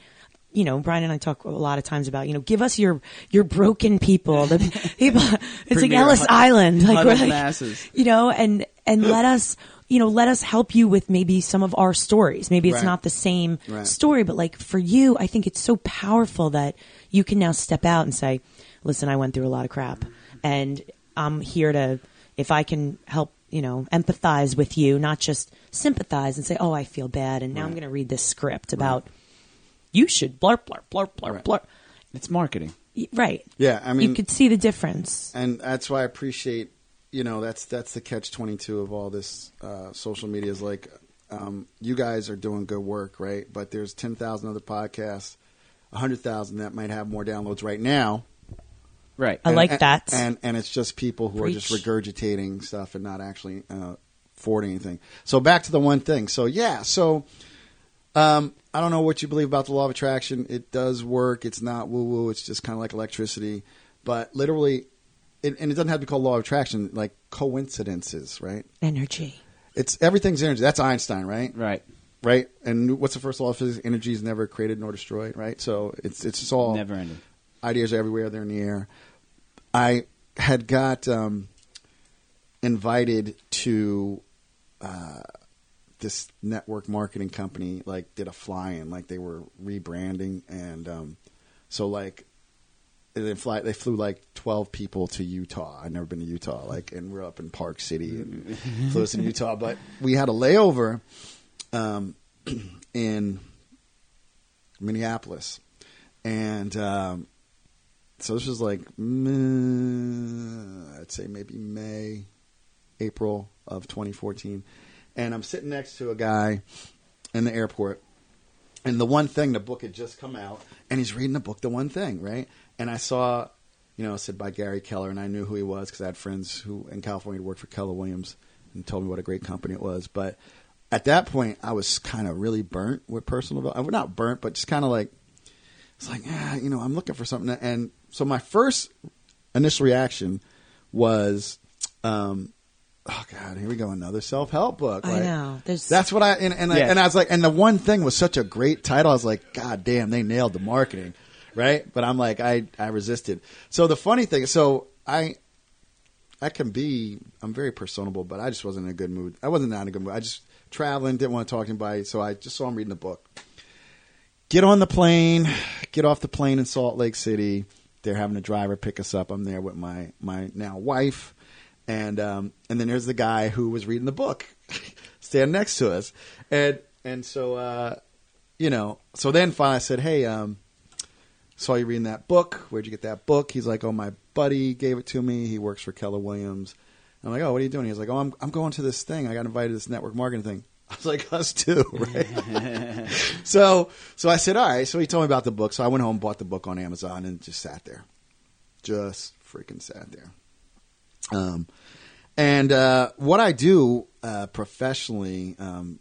you know, Brian and I talk a lot of times about, you know, give us your your broken people, the people. It's like Ellis Island, like, we're like masses. you know, and and let us, you know, let us help you with maybe some of our stories. Maybe it's Right. not the same Right. story, but like for you, I think it's so powerful that you can now step out and say, "Listen, I went through a lot of crap, and I'm here to, if I can help." You know, empathize with you, not just sympathize and say, "Oh, I feel bad," and now I'm going to read this script about you should blurp blurp blurp blurp Right. blurp. It's marketing. Right. Yeah, I mean, you could see the difference. and that's why I appreciate. You know, that's that's the catch twenty two of all this uh, social media is like, um, you guys are doing good work, right? But there's ten thousand other podcasts, hundred thousand that might have more downloads right now. Right. I And- like and, that. And and it's just people who are just regurgitating stuff and not actually uh, forwarding anything. So back to the one thing. So yeah. So um, I don't know what you believe about the law of attraction. It does work. It's not woo woo. It's just kind of like electricity. But literally, it, and it doesn't have to be called law of attraction. Like coincidences, right? Energy. It's everything's energy. That's Einstein, right? right. Right. And what's the first law of physics? Energy is never created nor destroyed, right? So it's it's just all Never ending. Ideas are everywhere they're in the air. I had got um, invited to uh, this network marketing company like did a fly-in like they were rebranding and um, so like they fly they flew like 12 people to utah. I'd never been to utah like and we're up in park city and flew us in utah but we had a layover um, in minneapolis. And um, so this was like mm, I'd say maybe May, April of 2014, and I'm sitting next to a guy in the airport, and the one thing the book had just come out, and he's reading the book, the one thing, right? And I saw, you know, it said by Gary Keller, and I knew who he was because I had friends who in California worked for Keller Williams and told me what a great company it was, but. At that point, I was kind of really burnt with personal. development. Not burnt, but just kind of like it's like, yeah, you know, I'm looking for something. And so my first initial reaction was, um, oh God, here we go, another self help book. I know. There's That's what I and, and, I and I was like, and the one thing was such a great title. I was like, God damn, they nailed the marketing, right? But I'm like, I I resisted. So the funny thing, so I. I can be. I'm very personable, but I just wasn't in a good mood. I wasn't in a good mood. I just traveling, didn't want to talk to anybody, so I just saw him reading the book get on the plane, get off the plane in Salt Lake City. They're having a driver pick us up. I'm there with my my now wife, and um, and then there's the guy who was reading the book, standing next to us, and and so uh, you know, so then finally I said, hey, um, saw you reading that book. Where'd you get that book? He's like, oh, my buddy gave it to me. He works for Keller Williams. I'm like, oh, what are you doing? He's like, oh, I'm I'm going to this thing. I got invited to this network marketing thing. I was like, us too, right? so so I said, all right. So he told me about the book. So I went home, bought the book on Amazon, and just sat there, just freaking sat there. Um, and uh, what I do uh, professionally, um,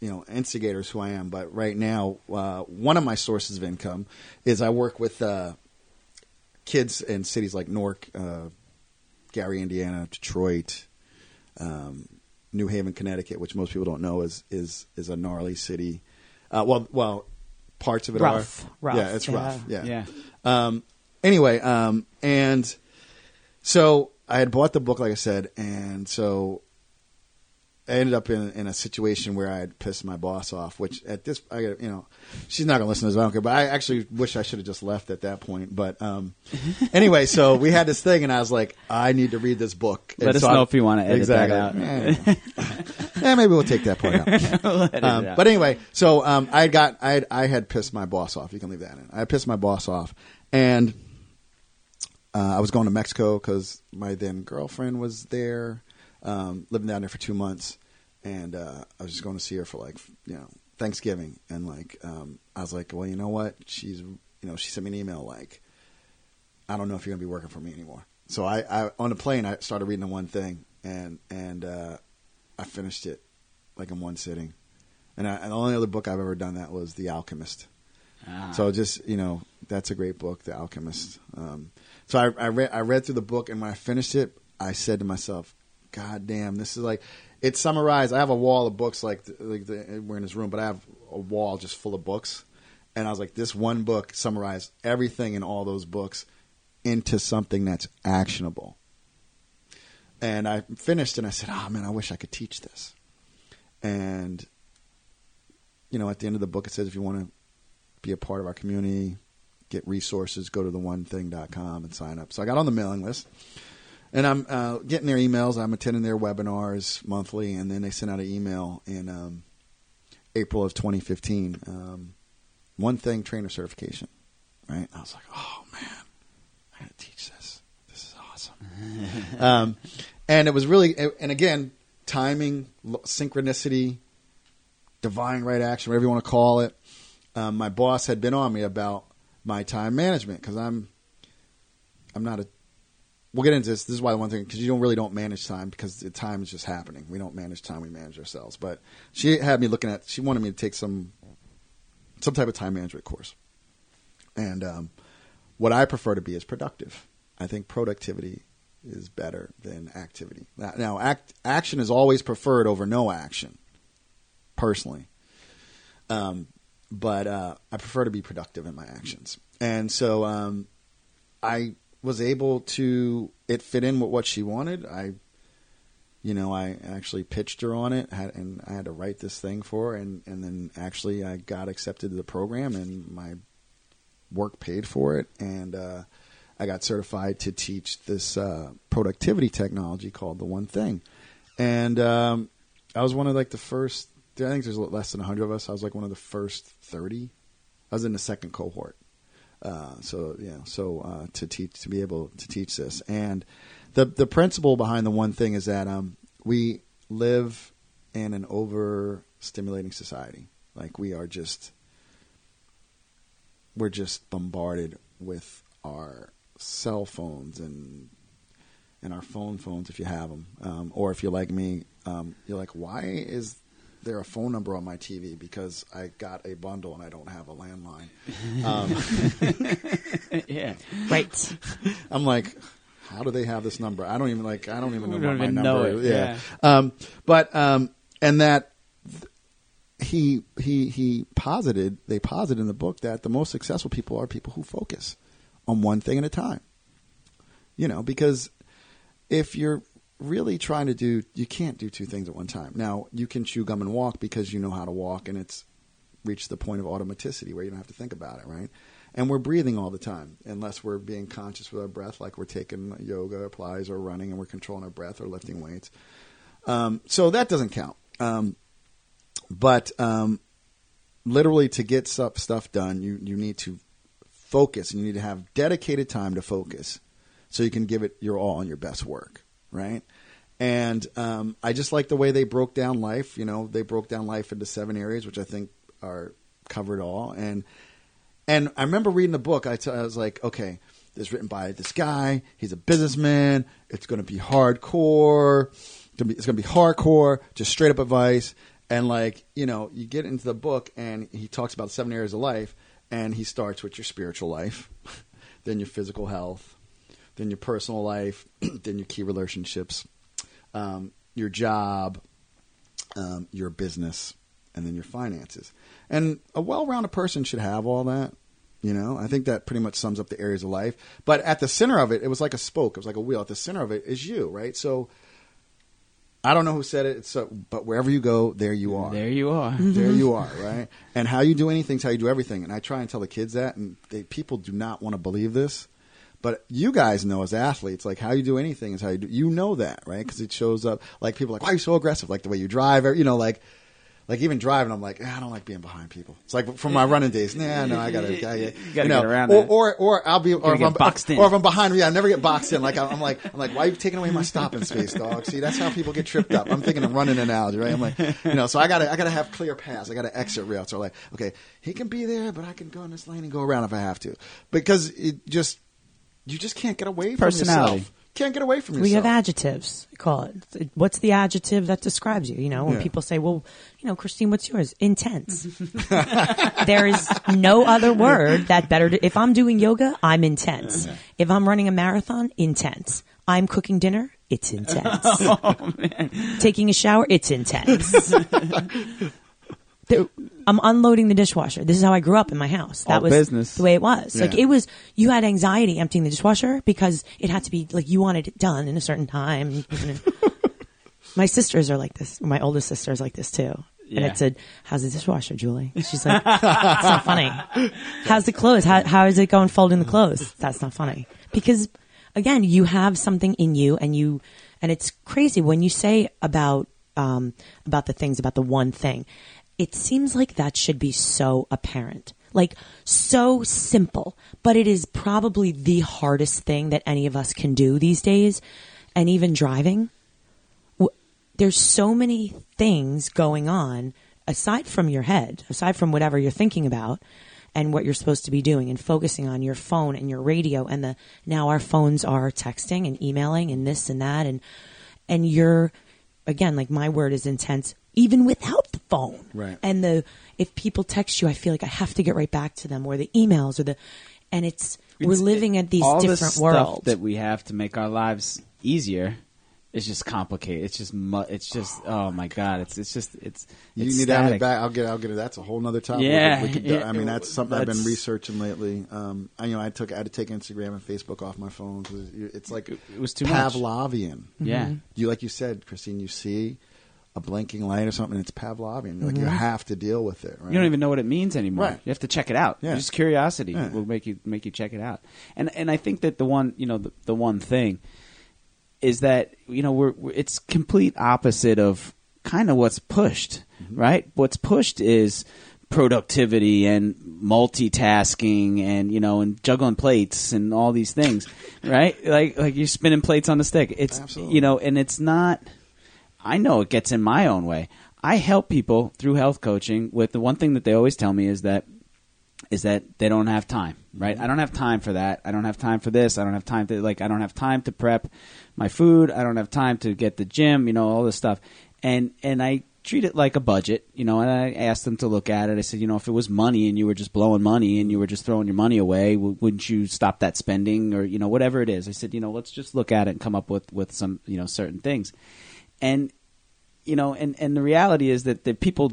you know, instigators who I am. But right now, uh, one of my sources of income is I work with uh, kids in cities like Newark, uh, Gary, Indiana, Detroit, um, New Haven, Connecticut, which most people don't know is is is a gnarly city. Uh, well, well, parts of it Rough, are rough, Yeah, it's yeah. rough. Yeah. Yeah. Um, anyway, um, and so I had bought the book, like I said, and so I ended up in, in a situation where I had pissed my boss off. Which at this, I you know, she's not gonna listen to this. I don't care. But I actually wish I should have just left at that point. But um, anyway, so we had this thing, and I was like, I need to read this book. Let And us so know I- if you wanna edit that exactly. out. Yeah, yeah, maybe we'll take that part out. Um, out. but anyway, so um, I got I had, I had pissed my boss off. You can leave that in. I pissed my boss off, and uh, I was going to Mexico because my then girlfriend was there, um, living down there for two months, and uh, I was just going to see her for like you know Thanksgiving, and like um, I was like, well, you know what? She's you know she sent me an email like, I don't know if you're going to be working for me anymore. So I, I on the plane I started reading the one thing, and and uh, I finished it like in one sitting. And, I, and the only other book I've ever done that was The Alchemist. Ah. So just you know, that's a great book, The Alchemist. Um, so I, I read I read through the book, and when I finished it, I said to myself, "God damn, this is like." It summarized. I have a wall of books, like the, like the, we're in this room, but I have a wall just full of books, and I was like, this one book summarized everything in all those books into something that's actionable. And I finished, and I said, "Oh man, I wish I could teach this." And you know, at the end of the book, it says if you want to be a part of our community, get resources, go to the onething.com and sign up. So I got on the mailing list. And I'm uh, getting their emails. I'm attending their webinars monthly, and then they sent out an email in um, April of 2015. Um, one thing trainer certification, right? I was like, oh man, I got to teach this. This is awesome. um, and it was really, and again, timing, synchronicity, divine right action, whatever you want to call it. Um, my boss had been on me about my time management because I'm, I'm not a. We'll get into this. This is why the one thing because you don't really don't manage time because time is just happening. We don't manage time; we manage ourselves. But she had me looking at. She wanted me to take some, some type of time management course, and um, what I prefer to be is productive. I think productivity is better than activity. Now, now act, action is always preferred over no action, personally. Um, but uh, I prefer to be productive in my actions, and so um, I was able to. It fit in with what she wanted. I, you know, I actually pitched her on it, had, and I had to write this thing for her, and and then actually I got accepted to the program, and my work paid for it, and uh, I got certified to teach this uh, productivity technology called the One Thing, and um, I was one of like the first. I think there's less than hundred of us. I was like one of the first thirty. I was in the second cohort. Uh, so yeah, so uh, to teach to be able to teach this, and the the principle behind the one thing is that um, we live in an overstimulating society. Like we are just we're just bombarded with our cell phones and and our phone phones if you have them, um, or if you're like me, um, you're like, why is there a phone number on my TV? Because I got a bundle and I don't have a landline. Um, yeah. Right. I'm like, how do they have this number? I don't even like. I don't even know don't my even number know is. it, Yeah. Um, but um, and that th- he he he posited they posited in the book that the most successful people are people who focus on one thing at a time. You know, because if you're really trying to do, you can't do two things at one time. Now you can chew gum and walk because you know how to walk, and it's reached the point of automaticity where you don't have to think about it, right? And we're breathing all the time, unless we're being conscious with our breath, like we're taking yoga applies or running, and we're controlling our breath or lifting weights. Um, so that doesn't count. Um, but um, literally, to get stuff done, you you need to focus, and you need to have dedicated time to focus, so you can give it your all and your best work, right? And um, I just like the way they broke down life. You know, they broke down life into seven areas, which I think are covered all. And and I remember reading the book. I, t- I was like, okay, this is written by this guy. He's a businessman. It's going to be hardcore. It's going to be hardcore, just straight up advice. And like, you know, you get into the book and he talks about seven areas of life and he starts with your spiritual life, then your physical health, then your personal life, then your key relationships, um, your job, um, your business, and then your finances. And a well-rounded person should have all that. You know, I think that pretty much sums up the areas of life. But at the center of it, it was like a spoke. It was like a wheel. At the center of it is you, right? So I don't know who said it, so, but wherever you go, there you are There you are. there you are, right? And how you do anything is how you do everything. And I try and tell the kids that, and they, people do not want to believe this. But you guys know as athletes, like how you do anything is how you do. You know that, right? Because it shows up. Like people are like, why are you so aggressive? Like the way you drive, or, you know, like. Like even driving, I'm like, "Ah, I don't like being behind people. It's like from my running days. Nah, no, I gotta, gotta You gotta know, get around or, or or I'll be, or if, I'm, boxed in. or if I'm behind, yeah, I never get boxed in. Like I'm, I'm like, I'm like, why are you taking away my stopping space, dog? See, that's how people get tripped up. I'm thinking of running analogy, right? I'm like, you know, so I gotta, I gotta have clear paths. I gotta exit routes. Or like, okay, he can be there, but I can go in this lane and go around if I have to, because it just, you just can't get away from Personality. yourself. can't get away from yourself. We have adjectives. Call it. What's the adjective that describes you? You know, when Yeah. people say, "Well, you know, Christine, what's yours?" Intense. there is no other word that better. If I'm doing yoga, I'm intense. If I'm running a marathon, intense. I'm cooking dinner. It's intense. Oh, Taking a shower. It's intense. There- I'm unloading the dishwasher. This is how I grew up in my house. That All was business. the way it was. Like it was, you had anxiety emptying the dishwasher because it had to be like you wanted it done in a certain time. my sisters are like this. My oldest sister is like this too. And Yeah. it said, "How's the dishwasher, Julie?" She's like, "That's not funny." How's the clothes? How how is it going folding the clothes? That's not funny because again, you have something in you, and you, and it's crazy when you say about um, about the things about the one thing. It seems like that should be so apparent, like so simple, but it is probably the hardest thing that any of us can do these days, and even driving. There's so many things going on aside from your head, aside from whatever you're thinking about and what you're supposed to be doing and focusing on your phone and your radio and the now our phones are texting and emailing and this and that and and you're again like my word is intense even without phone. Right. And the if people text you I feel like I have to get right back to them or the emails or the and it's, we're It's- living at these all the different stuff worlds. that we have to make our lives easier. It's just complicated. It's just mu- it's just oh my god. It's it's just it's You it's need to have it back. I'll get. I'll get it. That's a whole nother topic. Yeah, we could, yeah. I mean, that's something I've been researching lately. Um, I, you know, I took. I had to take Instagram and Facebook off my phone it's like It was too much. Pavlovian. Yeah. You like you said, Christine. You see a blinking light or something. It's Pavlovian. Like you have to deal with it. Right? You don't even know what it means anymore. Right. You have to check it out. Yeah. Just curiosity Yeah. will make you make you check it out. And and I think that the one you know the, the one thing is that you know we're, we're it's complete opposite of kind of what's pushed, Mm-hmm. right? What's pushed is productivity and multitasking and you know and juggling plates and all these things, right? Like like you're spinning plates on the stick. It's Absolutely. you know and it's not I know it gets in my own way. I help people through health coaching with the one thing that they always tell me is that is that they don't have time, right? I don't have time for that. I don't have time for this. I don't have time to like I don't have time to prep my food. I don't have time to get to the gym, you know, all this stuff. And and I treat it like a budget, you know, and I asked them to look at it. I said, you know, if it was money and you were just blowing money and you were just throwing your money away, w- wouldn't you stop that spending or, you know, whatever it is? I said, you know, let's just look at it and come up with with some, you know, certain things. And you know, and, and the reality is that the people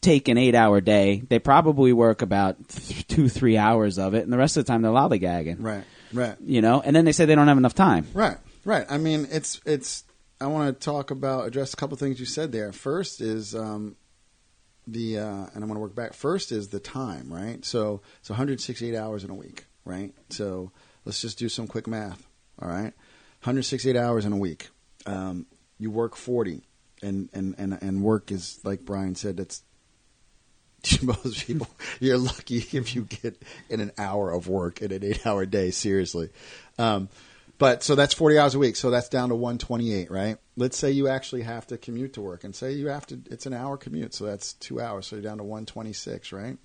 take an eight hour day, they probably work about th- two, three hours of it, and the rest of the time they're lollygagging. Right. Right. You know, and then they say they don't have enough time. Right, right. I mean, it's it's. I want to talk about address a couple things you said there. First is um, the, uh, and I want to work back. First is the time, right? So it's 168 hours in a week, right? So let's just do some quick math. All right, 168 hours in a week. Um, you work 40, and and and and work is like Brian said. That's most people. You're lucky if you get in an hour of work in an eight-hour day. Seriously. Um, but so that's 40 hours a week. So that's down to 128, right? Let's say you actually have to commute to work and say you have to, it's an hour commute. So that's two hours. So you're down to 126, right?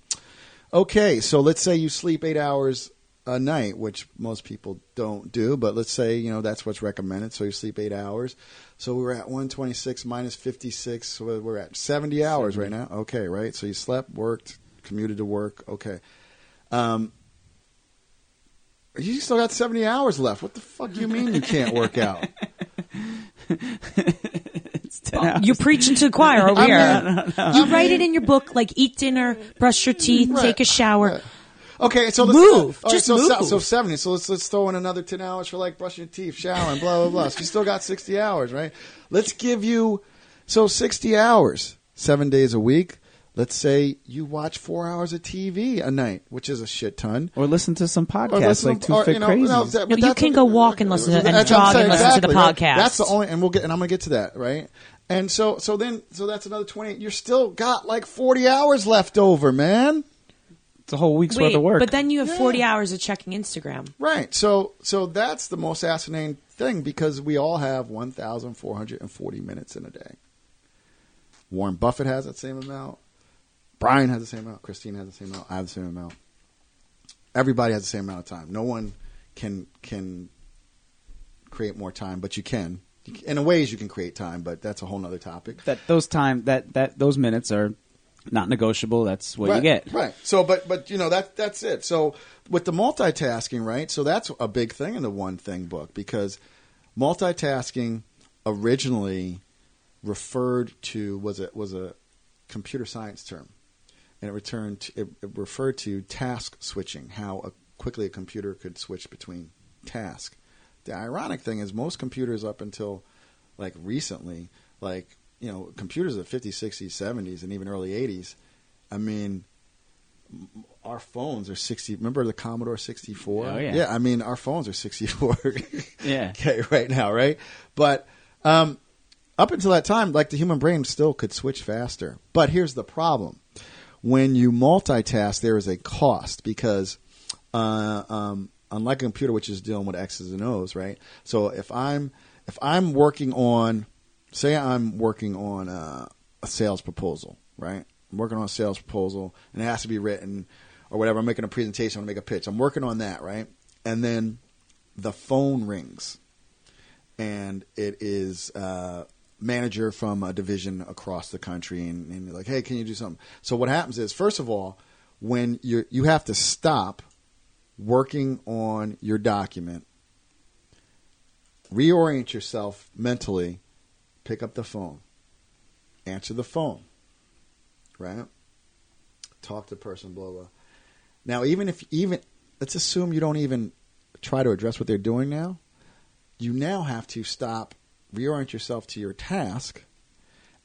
Okay. So let's say you sleep eight hours a night, which most people don't do, but let's say, you know, that's what's recommended. So you sleep eight hours. So we were at 126 minus 56. So we're at 70 hours right now. Okay. Right. So you slept, worked, commuted to work. Okay. Um, you still got 70 hours left. What the fuck do you mean you can't work out? It's 10 hours. You're preaching to the choir over I here. mean- You write it in your book, like eat dinner, brush your teeth, Right, take a shower. right. Okay, so let's Move. all right, Just so, move. so seventy. So let's let's throw in another ten hours for like brushing your teeth, showering, blah blah blah. So you still got sixty hours, right? Let's give you so sixty hours, seven days a week. Let's say you watch four hours of TV a night, which is a shit ton. or listen to some podcasts listen like Two or, Fit you know, Crazy. no, that- you that's can go walk and listen to- and That's what I'm jog and saying, listen to the exactly, right? podcast. That's the only, and we'll get, and I'm gonna get to that, right? And so, so then, so that's another twenty. You're still got like forty hours left over, man. It's a whole week's Wait, worth of work. but then you have Yeah. 40 hours of checking Instagram. Right. So so that's the most asinine thing because we all have 1,440 minutes in a day. Warren Buffett has that same amount. Brian has the same amount. Christine has the same amount. I have the same amount. Everybody has the same amount of time. No one can can create more time, but you can. In a ways, you can create time, but that's a whole nother topic. That those time that that those minutes are not negotiable. That's what right, you get. Right. So, but but you know that that's it. So with the multitasking, right? So that's a big thing in the one thing book because multitasking originally referred to was it was a computer science term, and it returned to, it, it referred to task switching, how a, quickly a computer could switch between tasks. The ironic thing is most computers up until like recently, like you know, computers of the 50s, 60s, 70s, and even early 80s, I mean, our phones are 60. Remember the Commodore 64? Oh, yeah. Yeah, I mean, our phones are 64. Yeah. okay, right now, right? But um, up until that time, like the human brain still could switch faster. But here's the problem when you multitask, there is a cost because, uh, um, unlike a computer, which is dealing with X's and O's, right? So if I'm if I'm working on, say, I'm working on a, a sales proposal, right? I'm working on a sales proposal, and it has to be written or whatever. I'm making a presentation. I'm going to make a pitch. I'm working on that, right? And then the phone rings, and it is. Uh, manager from a division across the country and, and like, hey, can you do something? So what happens is, first of all, when you you have to stop working on your document, reorient yourself mentally, pick up the phone, answer the phone, right? Talk to person, blah blah. Now, even if even let's assume you don't even try to address what they're doing now, you now have to stop reorient yourself to your task.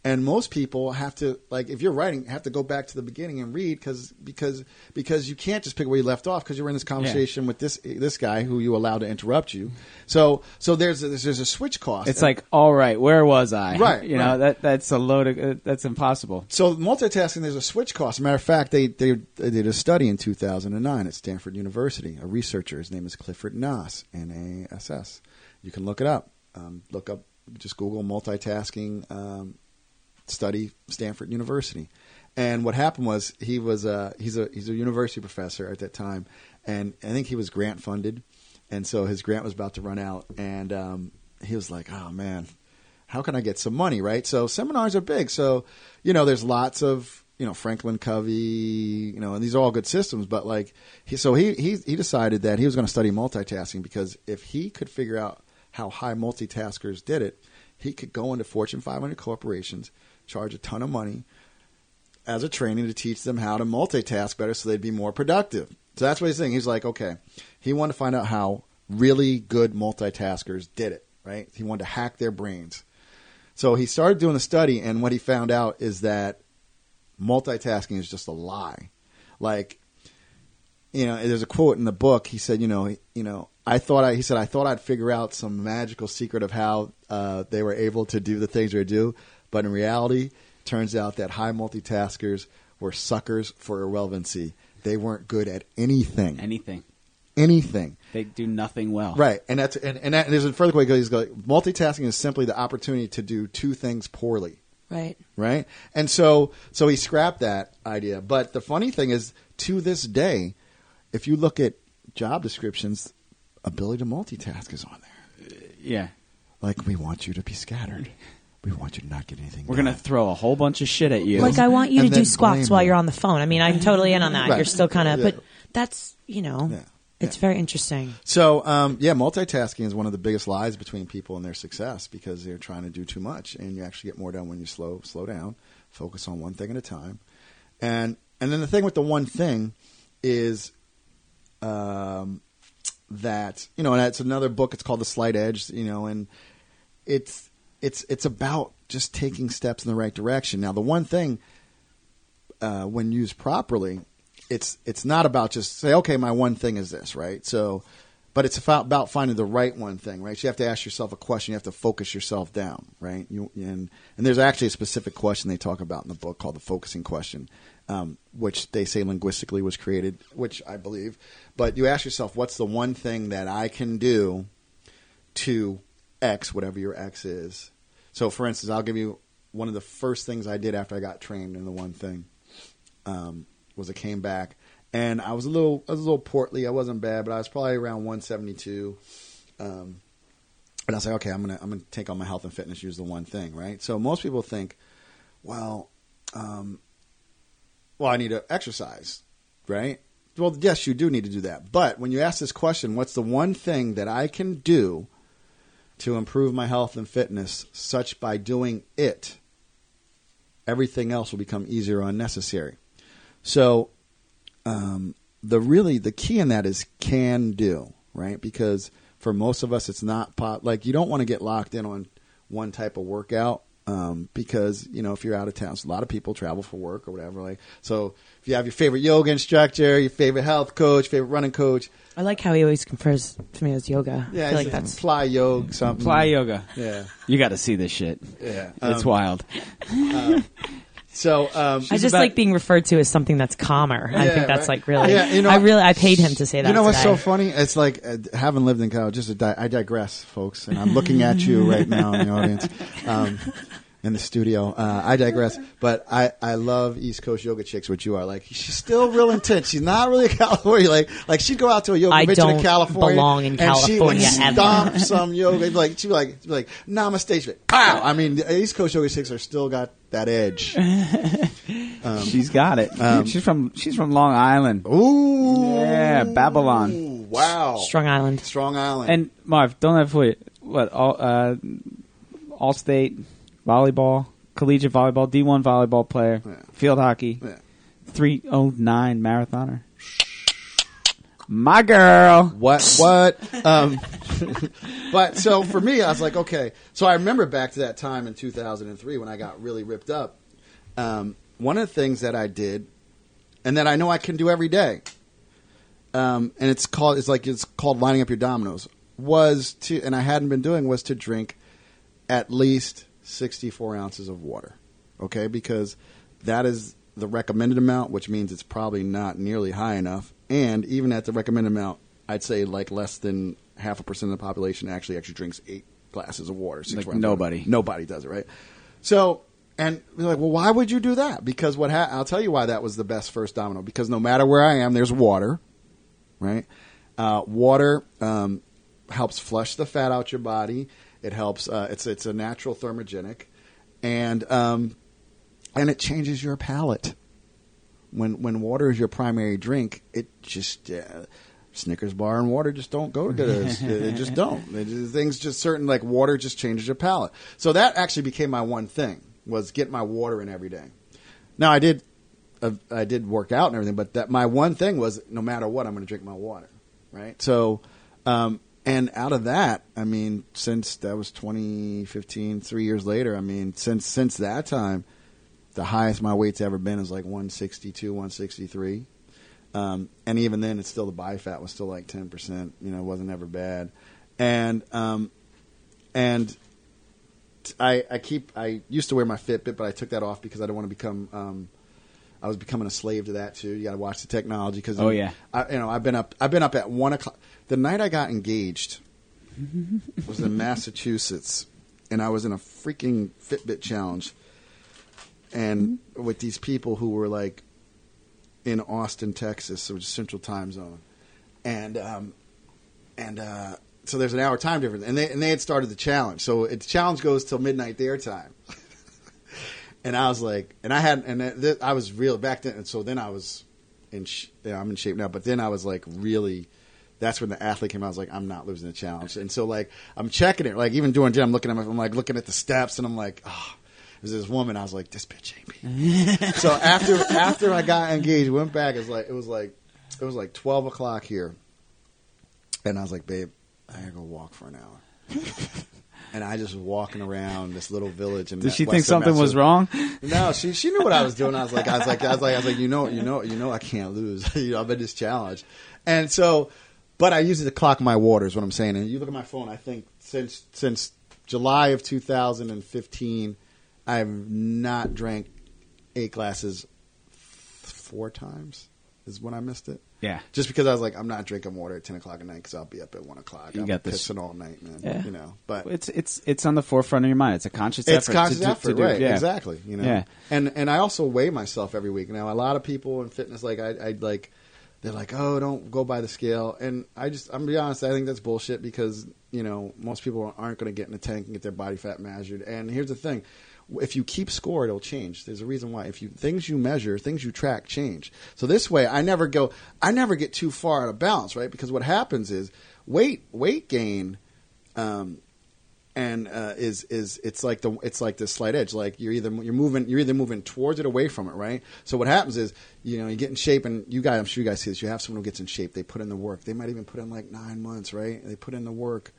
And most people have to like if you're writing have to go back to the beginning and read because because because you can't just pick where you left off because you're in this conversation with this this guy who you allowed to interrupt you. So so there's a, there's a switch cost. It's like, all right, where was I? Right, You know right. that that's a load of uh, that's impossible. So multitasking, there's a switch cost. As a matter of fact, they, they, they did a study in 2009 at Stanford University. A researcher, his name is Clifford Nass, N-A-S-S. You can look it up. Um, look up, just Google multitasking um, study Stanford University. And what happened was he was a, he's a he's a university professor at that time, and I think he was grant funded, and so his grant was about to run out, and um, he was like, "Oh man, how can I get some money, right? So seminars are big. So, you know, there's lots of, you know, Franklin Covey, you know, and these are all good systems, but like he so he he he decided that he was going to study multitasking because if he could figure out how high multitaskers did it, he could go into Fortune 500 corporations, charge a ton of money as a training to teach them how to multitask better so they'd be more productive. So that's what he's saying. He's like, okay, he wanted to find out how really good multitaskers did it, right? He wanted to hack their brains. So he started doing the study, and what he found out is that multitasking is just a lie. Like, you know, there's a quote in the book. He said, you know, you know, I thought I, he said, I thought I'd figure out some magical secret of how uh, they were able to do the things they do, but in reality, turns out that high multitaskers were suckers for irrelevancy. They weren't good at anything, Anything. anything. They do nothing well. Right, and that's and, and, that, and there's a further way. He's like, multitasking is simply the opportunity to do two things poorly. Right. Right, and so so he scrapped that idea. But the funny thing is, to this day, if you look at job descriptions, ability to multitask is on there. Yeah. Like we want you to be scattered. We want you to not get anything. We're done. gonna throw a whole bunch of shit at you. Like I want you And to do squats while you. you're on the phone. I mean, I'm totally in on that. Right. You're still kind of, Yeah. but that's you know, Yeah. it's very interesting. So, um, yeah, multitasking is one of the biggest lies between people and their success because they're trying to do too much, and you actually get more done when you slow slow down, focus on one thing at a time, and and then the thing with the one thing is, um, that you know, and it's another book. It's called The Slight Edge, you know, and it's it's it's about just taking steps in the right direction. Now, the one thing uh, when used properly, it's it's not about just say, okay, my one thing is this, right? So, but it's about, finding the right one thing, right? So you have to ask yourself a question. You have to focus yourself down, right? You, and and there's actually a specific question they talk about in the book called the focusing question, um, which they say linguistically was created, which I believe. But you ask yourself, what's the one thing that I can do to X, whatever your X is. So, for instance, I'll give you one of the first things I did after I got trained in the one thing um, was I came back and I was a little I was a little portly. I wasn't bad, but I was probably around 172. Um, And I was like, okay, I'm gonna I'm gonna take on my health and fitness. Use the one thing, right? So most people think, well, um, well, I need to exercise, right? Well, yes, you do need to do that. But when you ask this question, what's the one thing that I can do to improve my health and fitness, such by doing it, everything else will become easier or unnecessary. So, um, the really the key in that is can do, right? Because for most of us, it's not pot. Like you don't want to get locked in on one type of workout um, because you know if you're out of town, so a lot of people travel for work or whatever. Like so, if you have your favorite yoga instructor, your favorite health coach, favorite running coach, I like how he always confers to me as yoga. yeah, I feel like that's fly yoga something. Fly yoga. Yeah, You got to see this shit. yeah. It's Um, wild. So um, I just about- like being referred to as something that's calmer. I think that's right. like really. Yeah, you know- I really I paid him to say that. You know what's today. so funny? It's like uh, having lived in college. Just a di- I digress, folks, and I'm looking at you right now in the audience, um, in the studio. Uh, I digress, but I, I love East Coast yoga chicks, which you are. Like she's still real intense. She's not really a California. Like like she'd go out to a yoga I convention in don't California, belong in and she like stomp some yoga. Like she would like she'd be like namaste. She'd be like, Pow! I mean, the East Coast yoga chicks are still got that edge. she's got it. she's from she's from Long Island. Ooh, Yeah, Babylon. Wow, Strong Island. Strong Island. And Marv, don't have for what all uh, all state volleyball, collegiate volleyball, D one volleyball player, Yeah. field hockey, Yeah. three oh nine marathoner. My girl. What? What? um, but so for me, I was like, okay. So I remember back to that time in 2003 when I got really ripped up. Um, one of the things that I did, and that I know I can do every day, um, and it's called it's like it's called lining up your dominoes. Was to and I hadn't been doing was to drink at least 64 ounces of water. Okay, because that is the recommended amount, which means it's probably not nearly high enough. And even at the recommended amount, I'd say like less than half a percent of the population actually actually drinks eight glasses of water. Six Like nobody. water. nobody does it, right? So, and they're like, well, why would you do that? Because what ha- I'll tell you why that was the best first domino. Because no matter where I am, there's water, right? Uh, water um, helps flush the fat out your body. It helps. Uh, it's it's a natural thermogenic, and um, and it changes your palate. When when water is your primary drink, it just uh, Snickers bar and water just don't go together. It just don't. Just- things just certain like water just changes your palate. So that actually became my one thing was get my water in every day. Now I did uh, I did work out and everything, but that my one thing was no matter what, I'm going to drink my water, right? So, um, and out of that, I mean, since that was 2015, three years later, I mean, since since that time, the highest my weight's ever been is like 162, 163. Um, and even then, it's still the body fat was still like 10 percent. You know, wasn't ever bad, and um, and I, I keep I used to wear my Fitbit, but I took that off because I don't want to become um, I was becoming a slave to that too. You got to watch the technology because Oh, yeah. I, you know I've been up I've been up at one o'clock. The night I got engaged was in Massachusetts, and I was in a freaking Fitbit challenge, and with these people who were like in Austin, Texas, so it's Central Time Zone, and um, and uh, so there's an hour time difference, and they and they had started the challenge. So it, the challenge goes till midnight their time, and I was like, and I had, and th- I was real back then, and so then I was in, sh- yeah, I'm in shape now, but then I was like really. That's when the athlete came out. I was like, I'm not losing the challenge, and so like I'm checking it, like even doing gym, I'm looking at, my, I'm like looking at the steps, and I'm like, ah, oh. There's this woman. I was like, this bitch ain't me. so after after I got engaged, went back. It was like it was like it was like twelve o'clock here, and I was like, babe, I gotta go walk for an hour. and I just was walking around this little village. And Did she think something was wrong? No, she she knew what I was doing. I was like, I was like, I was like, I was like, you know, you know, you know, I can't lose. you know, I'm in this challenge, and so, but I use it to clock my water. Is what I'm saying. And you look at my phone. I think since since July of 2015, I've not drank eight glasses four times. Is when I missed it. Yeah. Just because I was like, I'm not drinking water at ten o'clock at night because I'll be up at one o'clock. You I'm got this. pissing all night, man. Yeah. You know, but It's it's it's on the forefront of your mind. It's a conscious it's effort. conscious to, do- effort, to do, right? Yeah. Exactly. You know, Yeah. and and I also weigh myself every week. Now, a lot of people in fitness, like I, I like, they're like, oh, don't go by the scale. And I just, I'm gonna be honest, I think that's bullshit because you know most people aren't going to get in a tank and get their body fat measured. And here's the thing. If you keep score, it'll change. There's a reason why. If you things you measure, things you track change. So this way, I never go. I never get too far out of balance, right? Because what happens is weight weight gain um, and uh, is is it's like the it's like this slight edge. Like you're either you're moving you're either moving towards it, away from it, right? So what happens is you know you get in shape, and you guys, I'm sure you guys see this. You have someone who gets in shape. They put in the work. They might even put in like nine months, right? They put in the work,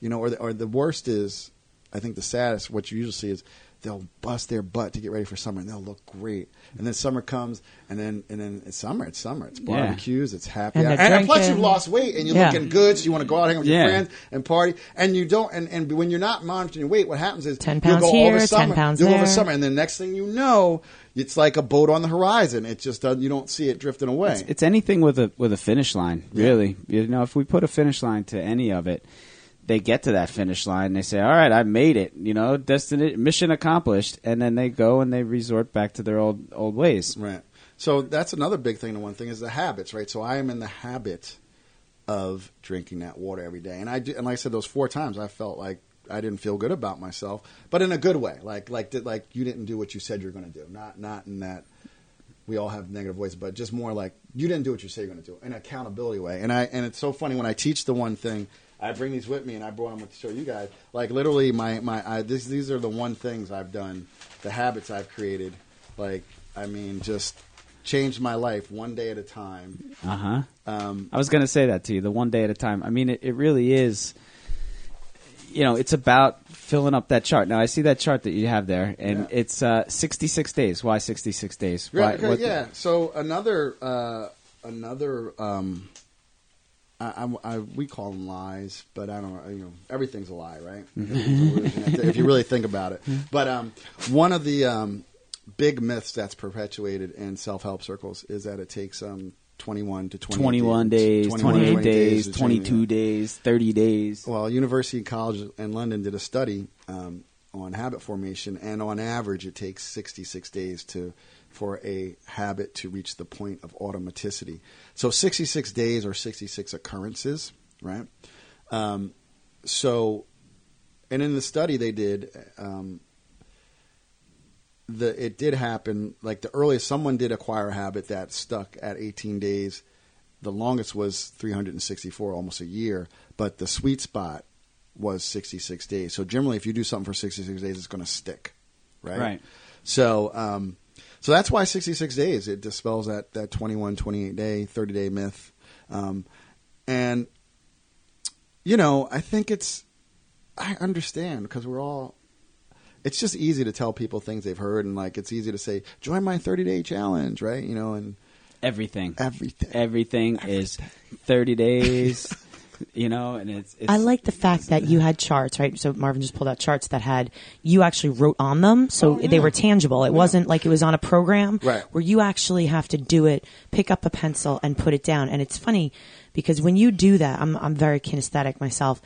you know. Or the, or the worst is, I think the saddest. What you usually see is they'll bust their butt to get ready for summer, and they'll look great. And then summer comes, and then and then it's summer. It's summer. It's Yeah. barbecues. It's happy. And hour. they're And, plus, you've lost weight, and you're Yeah. looking good, so you want to go out hang with Yeah. your friends and party. And you don't. And, and when you're not monitoring your weight, what happens is 10 you'll pounds go here, over 10 summer, pounds you'll go over summer, and the next thing you know, it's like a boat on the horizon. It just doesn't. You don't see it drifting away. It's, it's anything with a with a finish line, really. You know, if we put a finish line to any of it, they get to that finish line and they say, "All right, I made it." You know, destiny mission accomplished, and then they go and they resort back to their old old ways. Right. So that's another big thing. The one thing is the habits, right? So I am in the habit of drinking that water every day, and I do, and like I said, those four times I felt like I didn't feel good about myself, but in a good way. Like like did- like you didn't do what you said you're going to do. Not not in that we all have negative voice, but just more like you didn't do what you say you're going to do in an accountability way. And I and it's so funny when I teach the one thing. I bring these with me, and I brought them with to show you guys. Like literally, my my I, this, these are the one things I've done, the habits I've created. Like I mean, just changed my life one day at a time. Uh huh. Um, I was going to say that to you, the one day at a time. I mean, it, it really is. You know, it's about filling up that chart. Now, I see that chart that you have there, and Yeah. it's uh, 66 days. Why 66 days? Yeah, Why, okay, what the- yeah. So another uh, another um, I, I, I, we call them lies, but I don't. You know, everything's a lie, right? Everything's if- you really think about it. But um, one of the um, big myths that's perpetuated in self help circles is that it takes um, twenty one to 28 21 days, 21 28 to days, to change, 22 days, 30 days. Well, University College in London did a study um, on habit formation, and on average, it takes 66 days to for a habit to reach the point of automaticity. So, 66 days or 66 occurrences, right? Um, so, and in the study they did, um, the it did happen. Like the earliest, someone did acquire a habit that stuck at 18 days. The longest was 364, almost a year. But the sweet spot was 66 days. So generally, if you do something for 66 days, it's going to stick, right? Right. So, um, so that's why 66 days it dispels that that 21, 28 day, 30 day myth. Um, and you know, I think it's I understand because we're all it's just easy to tell people things they've heard and like it's easy to say join my 30 day challenge, right? You know, and Everything. everything. Everything is 30 days, you know, and it's. it's I like the fact that you had charts, right? So Marvin just pulled out charts that had you actually wrote on them, so Oh, yeah. they were tangible. It wasn't like it was on a program Right. where you actually have to do it, pick up a pencil and put it down. And it's funny because when you do that, I'm I'm very kinesthetic myself.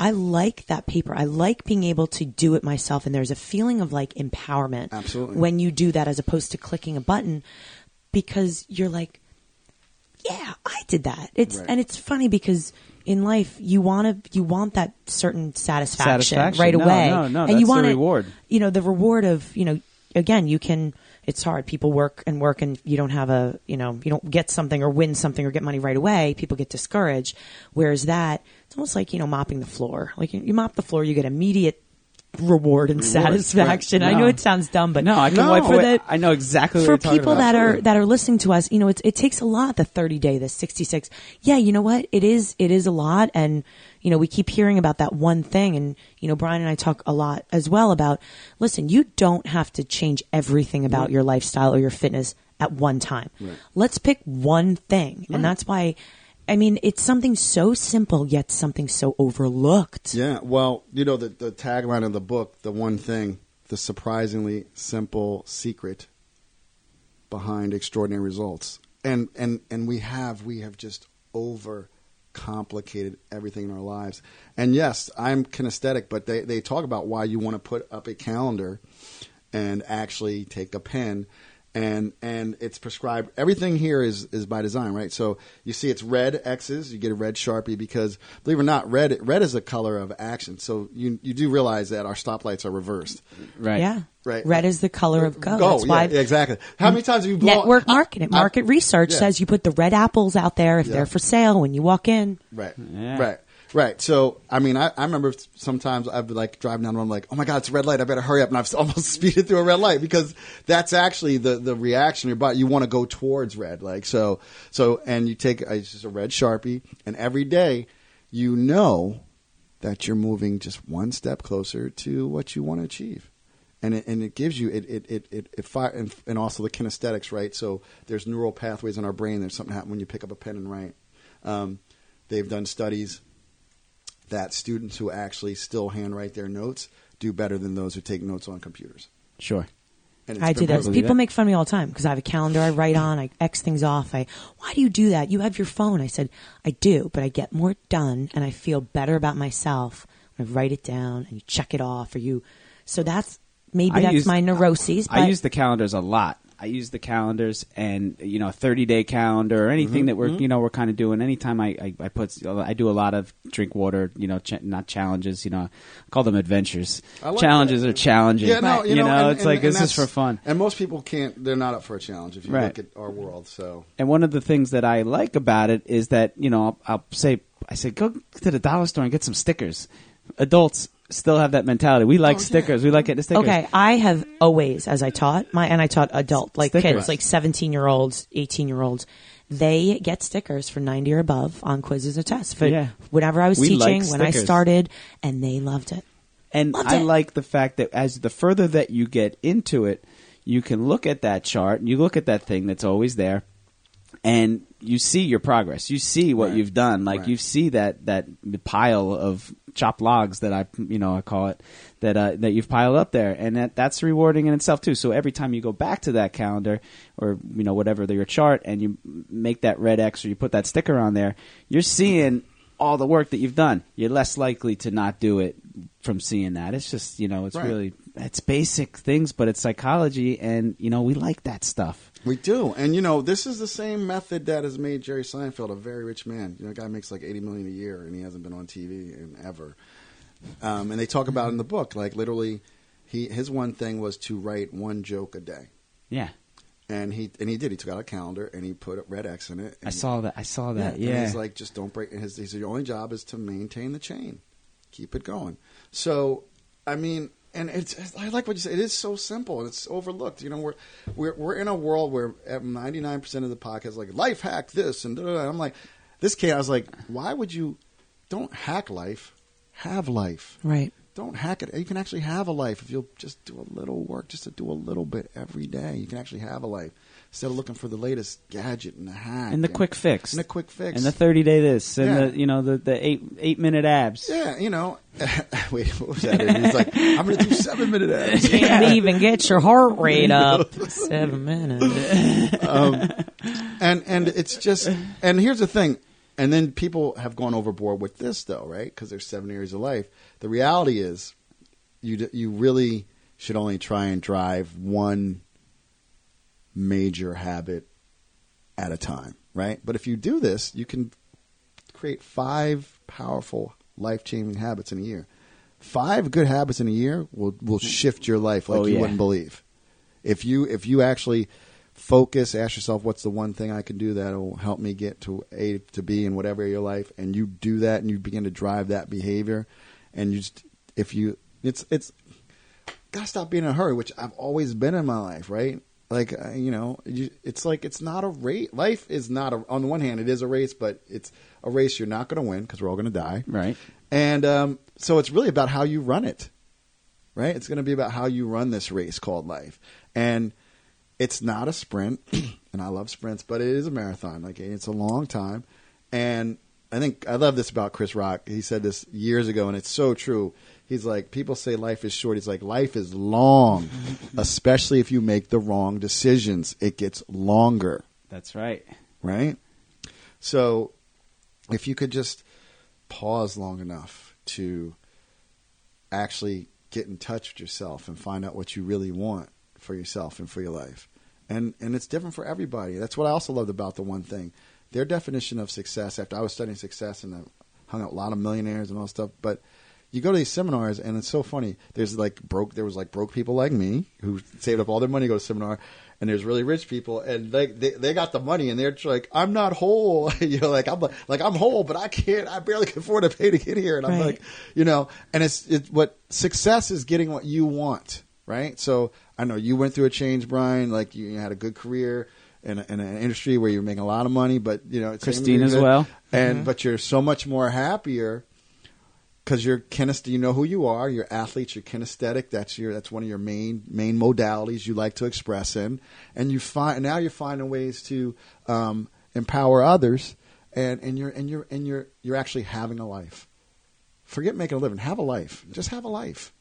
I like that paper. I like being able to do it myself, and there's a feeling of like empowerment Absolutely. when you do that, as opposed to clicking a button, because you're like, yeah, I did that. It's Right. and it's funny because in life you want to you want that certain satisfaction, Satisfaction. right No, away, no, no, and you the want it- reward. You know the reward of you know again you can. It's hard. People work and work, and you don't have a you know you don't get something or win something or get money right away. People get discouraged. Whereas that it's almost like you know mopping the floor. Like you, you mop the floor, you get immediate reward and satisfaction. right. I know it sounds dumb, but no, I can No. wipe for away. the I know exactly what for you're talking people about. that are that are listening to us, you know, it's, it takes a lot. The thirty day, the sixty six. Yeah, you know what? It is. It is a lot, and you know, we keep hearing about that one thing, and you know, Brian and I talk a lot as well about. Listen, you don't have to change everything about your lifestyle or your fitness at one time. Let's pick one thing, and that's why. I mean, it's something so simple yet something so overlooked. Yeah, well, you know the the tagline of the book, the one thing, the surprisingly simple secret behind extraordinary results. And and and we have we have just over complicated everything in our lives. And yes, I'm kinesthetic, but they they talk about why you want to put up a calendar and actually take a pen and and it's prescribed. Everything here is is by design, right? So you see, it's red X's. You get a red sharpie because, believe it or not, red red is a color of action. So you you do realize that our stoplights are reversed. Right. Yeah. Right. Red is the color of go. Go, That's yeah, why exactly. How many times have you blown network I- market I- market research yeah. says you put the red apples out there if Yeah. they're for sale when you walk in. Right. Yeah. Right. Right. So, I mean, I, I remember sometimes I'd be like driving down the road, I'm like, oh my God, it's a red light. I better hurry up. And I've almost speeded through a red light because that's actually the, the reaction your body. You want to go towards red. Like, so, so, and you take uh, it's just a red Sharpie and every day you know that you're moving just one step closer to what you want to achieve. And it, and it gives you it it it it, it fire and, and also the kinesthetics right. So there's neural pathways in our brain. There's something happen when you pick up a pen and write. Um, they've done studies that students who actually still handwrite their notes do better than those who take notes on computers. Sure. And I do been that. People make fun of me all the time because I have a calendar I write on. I X things off. I, why do you do that? You have your phone. I said, I do, but I get more done and I feel better about myself when I write it down and you check it off or you. So that's maybe I that's use- my neuroses. But I use the calendars a lot. I use the calendars and you know, thirty day calendar or anything mm-hmm, that we're mm-hmm. you know we're kind of doing. Anytime I, I I put I do a lot of drink water. You know, ch- not challenges. You know, I call them adventures. Like challenges that. are challenging. Yeah, no, you, know, and- it's and- like and this is for fun. And most people can't. They're not up for a challenge if you Right. look at our world. So And one of the things that I like about it is that you know I'll, I'll say I say go to the dollar store and get some stickers. Adults still have that mentality. We like Oh, stickers. We like getting stickers. Okay, I have always, as I taught my, and I taught adult, like Stickers. kids, like seventeen year olds, eighteen year olds. They get stickers for ninety or above on quizzes or tests for Yeah. whatever I was We like teaching when I stickers. started, and they loved it. And Loved I it. like the fact that as the further that you get into it, you can look at that chart, and you look at that thing that's always there, and you see your progress. You see what you've done. Like you see that that pile of chopped logs that I, you know, I call it that uh, that you've piled up there, and that that's rewarding in itself too. So every time you go back to that calendar or you know whatever the, your chart, and you make that red X or you put that sticker on there, you're seeing all the work that you've done. You're less likely to not do it from seeing that. It's just you know, it's Right. really it's basic things, but it's psychology, and you know, we like that stuff. We do. And you know, this is the same method that has made Jerry Seinfeld a very rich man. You know, a guy makes like eighty million a year, and he hasn't been on TV in ever. Um, and they talk about in the book, like literally, he his one thing was to write one joke a day. Yeah, And he and he did. He took out a calendar and he put a red X in it. I saw that. I saw Yeah, that. and Yeah, he's like, just don't break. His, his your only job is to maintain the chain, keep it going. So, I mean, and it's I like what you said. It is so simple and it's overlooked. You know, we're we're we're in a world where ninety nine percent of the podcast like life hack this and da. I'm like, this kid. I was like, why would you? Don't hack life. Have life. Right. Don't hack it. You can actually have a life if you'll just do a little work, just to do a little bit every day. You can actually have a life instead of looking for the latest gadget and the hack and the quick fix, and the quick fix and the thirty day this, and Yeah. the you know the the eight eight minute abs. Yeah, you know. Wait, what was that? He's like, I'm going to do seven minute ads. Can't even get your heart rate up. Seven minutes. Um, and and it's just and here's the thing and then people have gone overboard with this though right because there's seven areas of life the reality is you d- you really should only try and drive one major habit at a time right? But if you do this you can create five powerful life-changing habits in a year. Five good habits in a year will will shift your life like Oh, you yeah. wouldn't believe. If you if you actually focus ask yourself what's the one thing i can do that'll help me get to a to b in whatever your life and you do that and you begin to drive that behavior and you just if you it's it's gotta stop being in a hurry which i've always been in my life right like uh, you know you, it's like it's not a race life is not a on the one hand it is a race but it's a race you're not going to win because we're all going to die Right. and um, so it's really about how you run it, right? It's going to be about how you run this race called life. And it's not a sprint, and I love sprints, but it is a marathon. Like it's a long time. And I think I love this about Chris Rock. He said this years ago, and it's so true. He's like, people say life is short. He's like, life is long, especially if you make the wrong decisions. It gets longer That's right. right? So if you could just pause long enough to actually get in touch with yourself and find out what you really want for yourself and for your life and and it's different for everybody. That's what I also loved about the one thing. Their definition of success. After I was studying success and I hung out with a lot of millionaires and all stuff, but you go to these seminars and it's so funny. There's like broke. There was like broke people like me who saved up all their money to go to seminar, and there's really rich people and they they, they got the money and they're like, I'm not whole. you know, like I'm like I'm whole, but I can't. I barely can afford to pay to get here, and I'm Right. like, you know, and it's it's what success is getting what you want, right? So I know you went through a change, Brian. Like you, you had a good career. In, a, in an industry where you're making a lot of money, but you know, it's Christine as well. and but you're so much more happier because you're kinest you know who you are you're athletes you're kinesthetic that's your that's one of your main main modalities you like to express in. And you find now you're finding ways to um, empower others and and you're and you're and you're you're actually having a life. Forget making a living. Have a life. Just have a life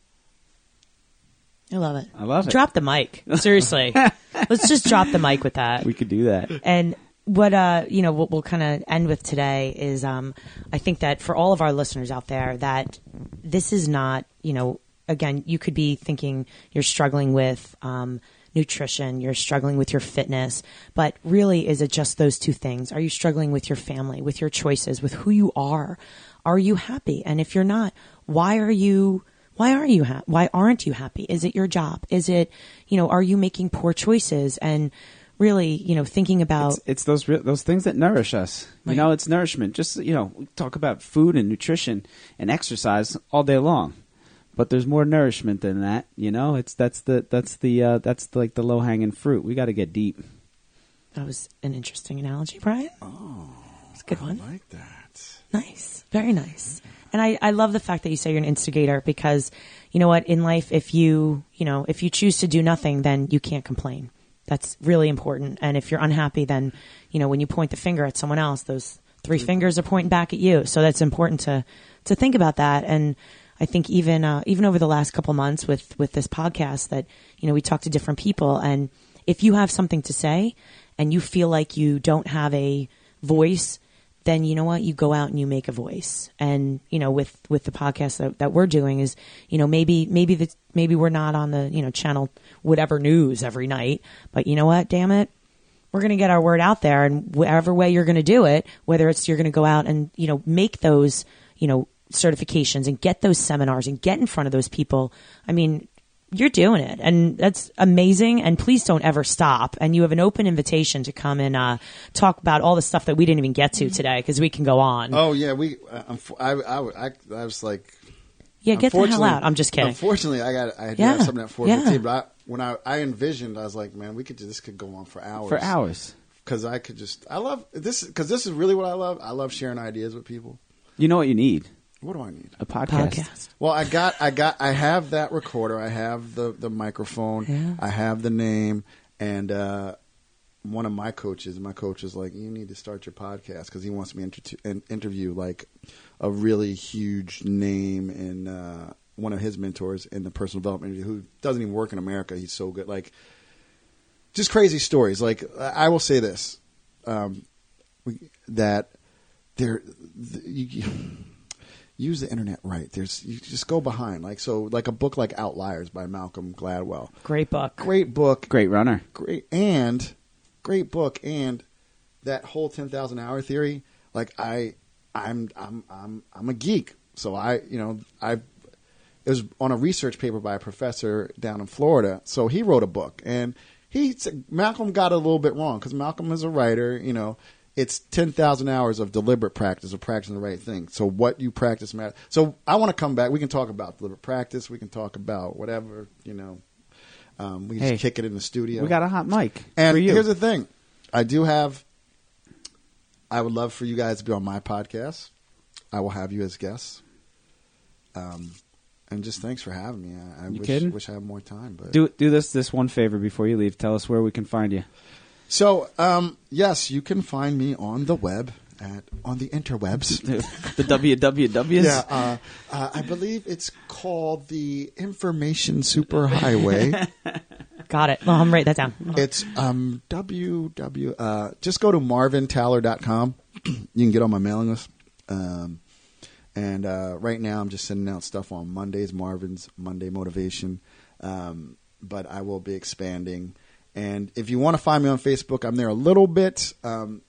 I love it. I love it. Drop the mic. Seriously. Let's just drop the mic with that. We could do that. And what uh, you know, what we'll kind of end with today is, um, I think that for all of our listeners out there, that this is not, you know, again, you could be thinking you're struggling with um, nutrition, you're struggling with your fitness, but really, is it just those two things? Are you struggling with your family, with your choices, with who you are? Are you happy? And if you're not, why are you? Why are you ha- why aren't you happy? Is it your job? Is it, you know, are you making poor choices and really, you know, thinking about It's, it's those re- those things that nourish us. You know, it's nourishment. Just you know, talk about food and nutrition and exercise all day long, but there's more nourishment than that. You know, it's that's the that's the uh, that's the, like the low hanging fruit. We got to get deep. That was an interesting analogy, Brian. Oh, it's a good one. I like that Nice, very nice. And I, I love the fact that you say you're an instigator because, you know what, in life, if you, you know, if you choose to do nothing, then you can't complain. That's really important. And if you're unhappy, then, you know, when you point the finger at someone else, those three fingers are pointing back at you. So that's important to, to think about that. And I think even, uh, even over the last couple months with, with this podcast that, you know, we talk to different people and if you have something to say and you feel like you don't have a voice, then you know what? You go out and you make a voice. And you know with with the podcast that, that we're doing is you know maybe maybe the maybe we're not on the you know channel whatever news every night but you know what? Damn it. We're going to get our word out there and whatever way you're going to do it whether it's you're going to go out and you know make those you know certifications and get those seminars and get in front of those people. I mean you're doing it and that's amazing and please don't ever stop and you have an open invitation to come and uh, talk about all the stuff that we didn't even get to today because we can go on oh yeah we uh, unf- I, I, I, I was like yeah get the hell out i'm just kidding Unfortunately, I got I had to Yeah, have something at four yeah. But I, when I, I envisioned, I was like, man, we could do- this could go on for hours. For hours. because I could just I love this because this is really what I love. I love sharing ideas with people. You know what you need? What do I need? A podcast. podcast Well, I got I got I have that recorder. I have the the microphone. Yeah. I have the name and. uh one of my coaches, my coach is like, you need to start your podcast because he wants me to inter- in- interview like a really huge name and uh, one of his mentors in the personal development industry who doesn't even work in America. He's so good. Like, just crazy stories. Like, I I will say this um, we, that there, the, you, use the internet right. There's you just go behind. Like so, like a book like Outliers by Malcolm Gladwell. great book Great book Great runner. great and great book and that whole 10,000 hour theory like I I'm I'm I'm I'm a geek so I you know I it was on a research paper by a professor down in Florida so he wrote a book and he said- Malcolm got it a little bit wrong cuz Malcolm is a writer you know it's 10,000 hours of deliberate practice of practicing the right thing so what you practice matters so I want to come back we can talk about deliberate practice we can talk about whatever you know um, we can Hey, just kick it in the studio We got a hot mic and for you. here's the thing, I do have. I would love for you guys to be on my podcast. I will have you as guests. Um, and just thanks for having me. I, I wish, wish I had more time, but do do this this one favor before you leave. Tell us where we can find you. So um, yes, you can find me on the web at on the interwebs. the wwws. yeah, uh, uh, I believe it's called the Information Superhighway. got it well i'm write that down It's um www. Uh, just go to marvintaller.com. you can get on my mailing list. Um, and uh, right now, I'm just sending out stuff on Mondays. Marvin's Monday Motivation. Um, but I will be expanding, And if you want to find me on Facebook, I'm there a little bit. Um,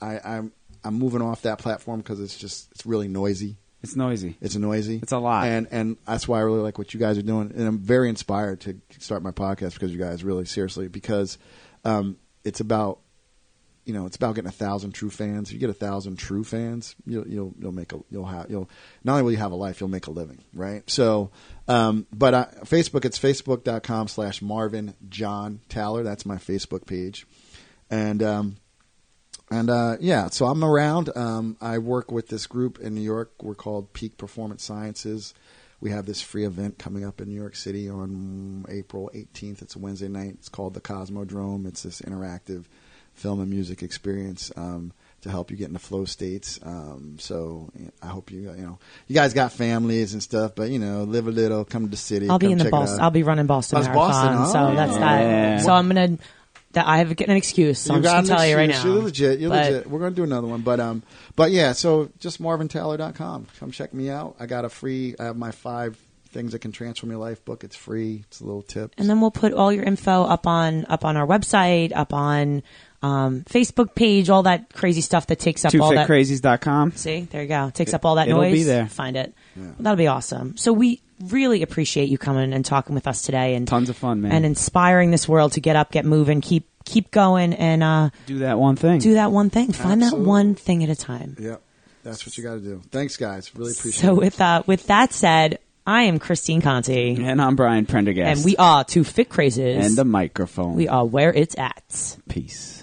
I, I'm I'm moving off that platform because it's just it's really noisy. It's noisy. It's noisy. It's a lot. and and that's why I really like what you guys are doing. And I'm very inspired to start my podcast because you guys really seriously because um, it's about you know it's about getting a thousand true fans. If you get a thousand true fans, you'll you'll you'll make a you'll have you'll not only will you have a life, you'll make a living, right? So, um, but I, Facebook, it's facebook.com slash Marvin John Taller. That's my Facebook page, and. Um, and uh, yeah, so I'm around. Um, I work with this group in New York. We're called Peak Performance Sciences. We have this free event coming up in New York City on April 18th. It's a Wednesday night. It's called the Cosmodrome. It's this interactive film and music experience um, to help you get into flow states. Um, so I hope you you know you guys got families and stuff, but you know live a little, come to the city. I'll be in the Boston. I'll be running Boston it's Marathon, Boston. so Oh, that's yeah. that. So I'm gonna. That I have an excuse. So I'm just gonna tell an you right now. You're legit. You're But- legit. We're going to do another one, but um, but yeah. So just marvintaylor.com. Come check me out. I got a free. I have my five things that can transform your life book. It's free. It's a little tip. and then we'll put all your info up on up on our website, up on um, Facebook page, all that crazy stuff that takes up all that. TwoFitCrazies.com. See, there you go. Takes up all that It'll noise. be there. Find it. That'll be awesome. So we really appreciate you coming and talking with us today, and Tons of fun, man. and inspiring this world to get up, get moving, keep keep going, and uh, do that one thing. do that one thing. Find that Absolutely. one thing at a time. Yep. That's what you got to do. Thanks, guys. Really appreciate So it. with uh, with that said, I am Christine Conti, And I'm Brian Prendergast. and we are two fit crazies. and the microphone. we are where it's at. Peace.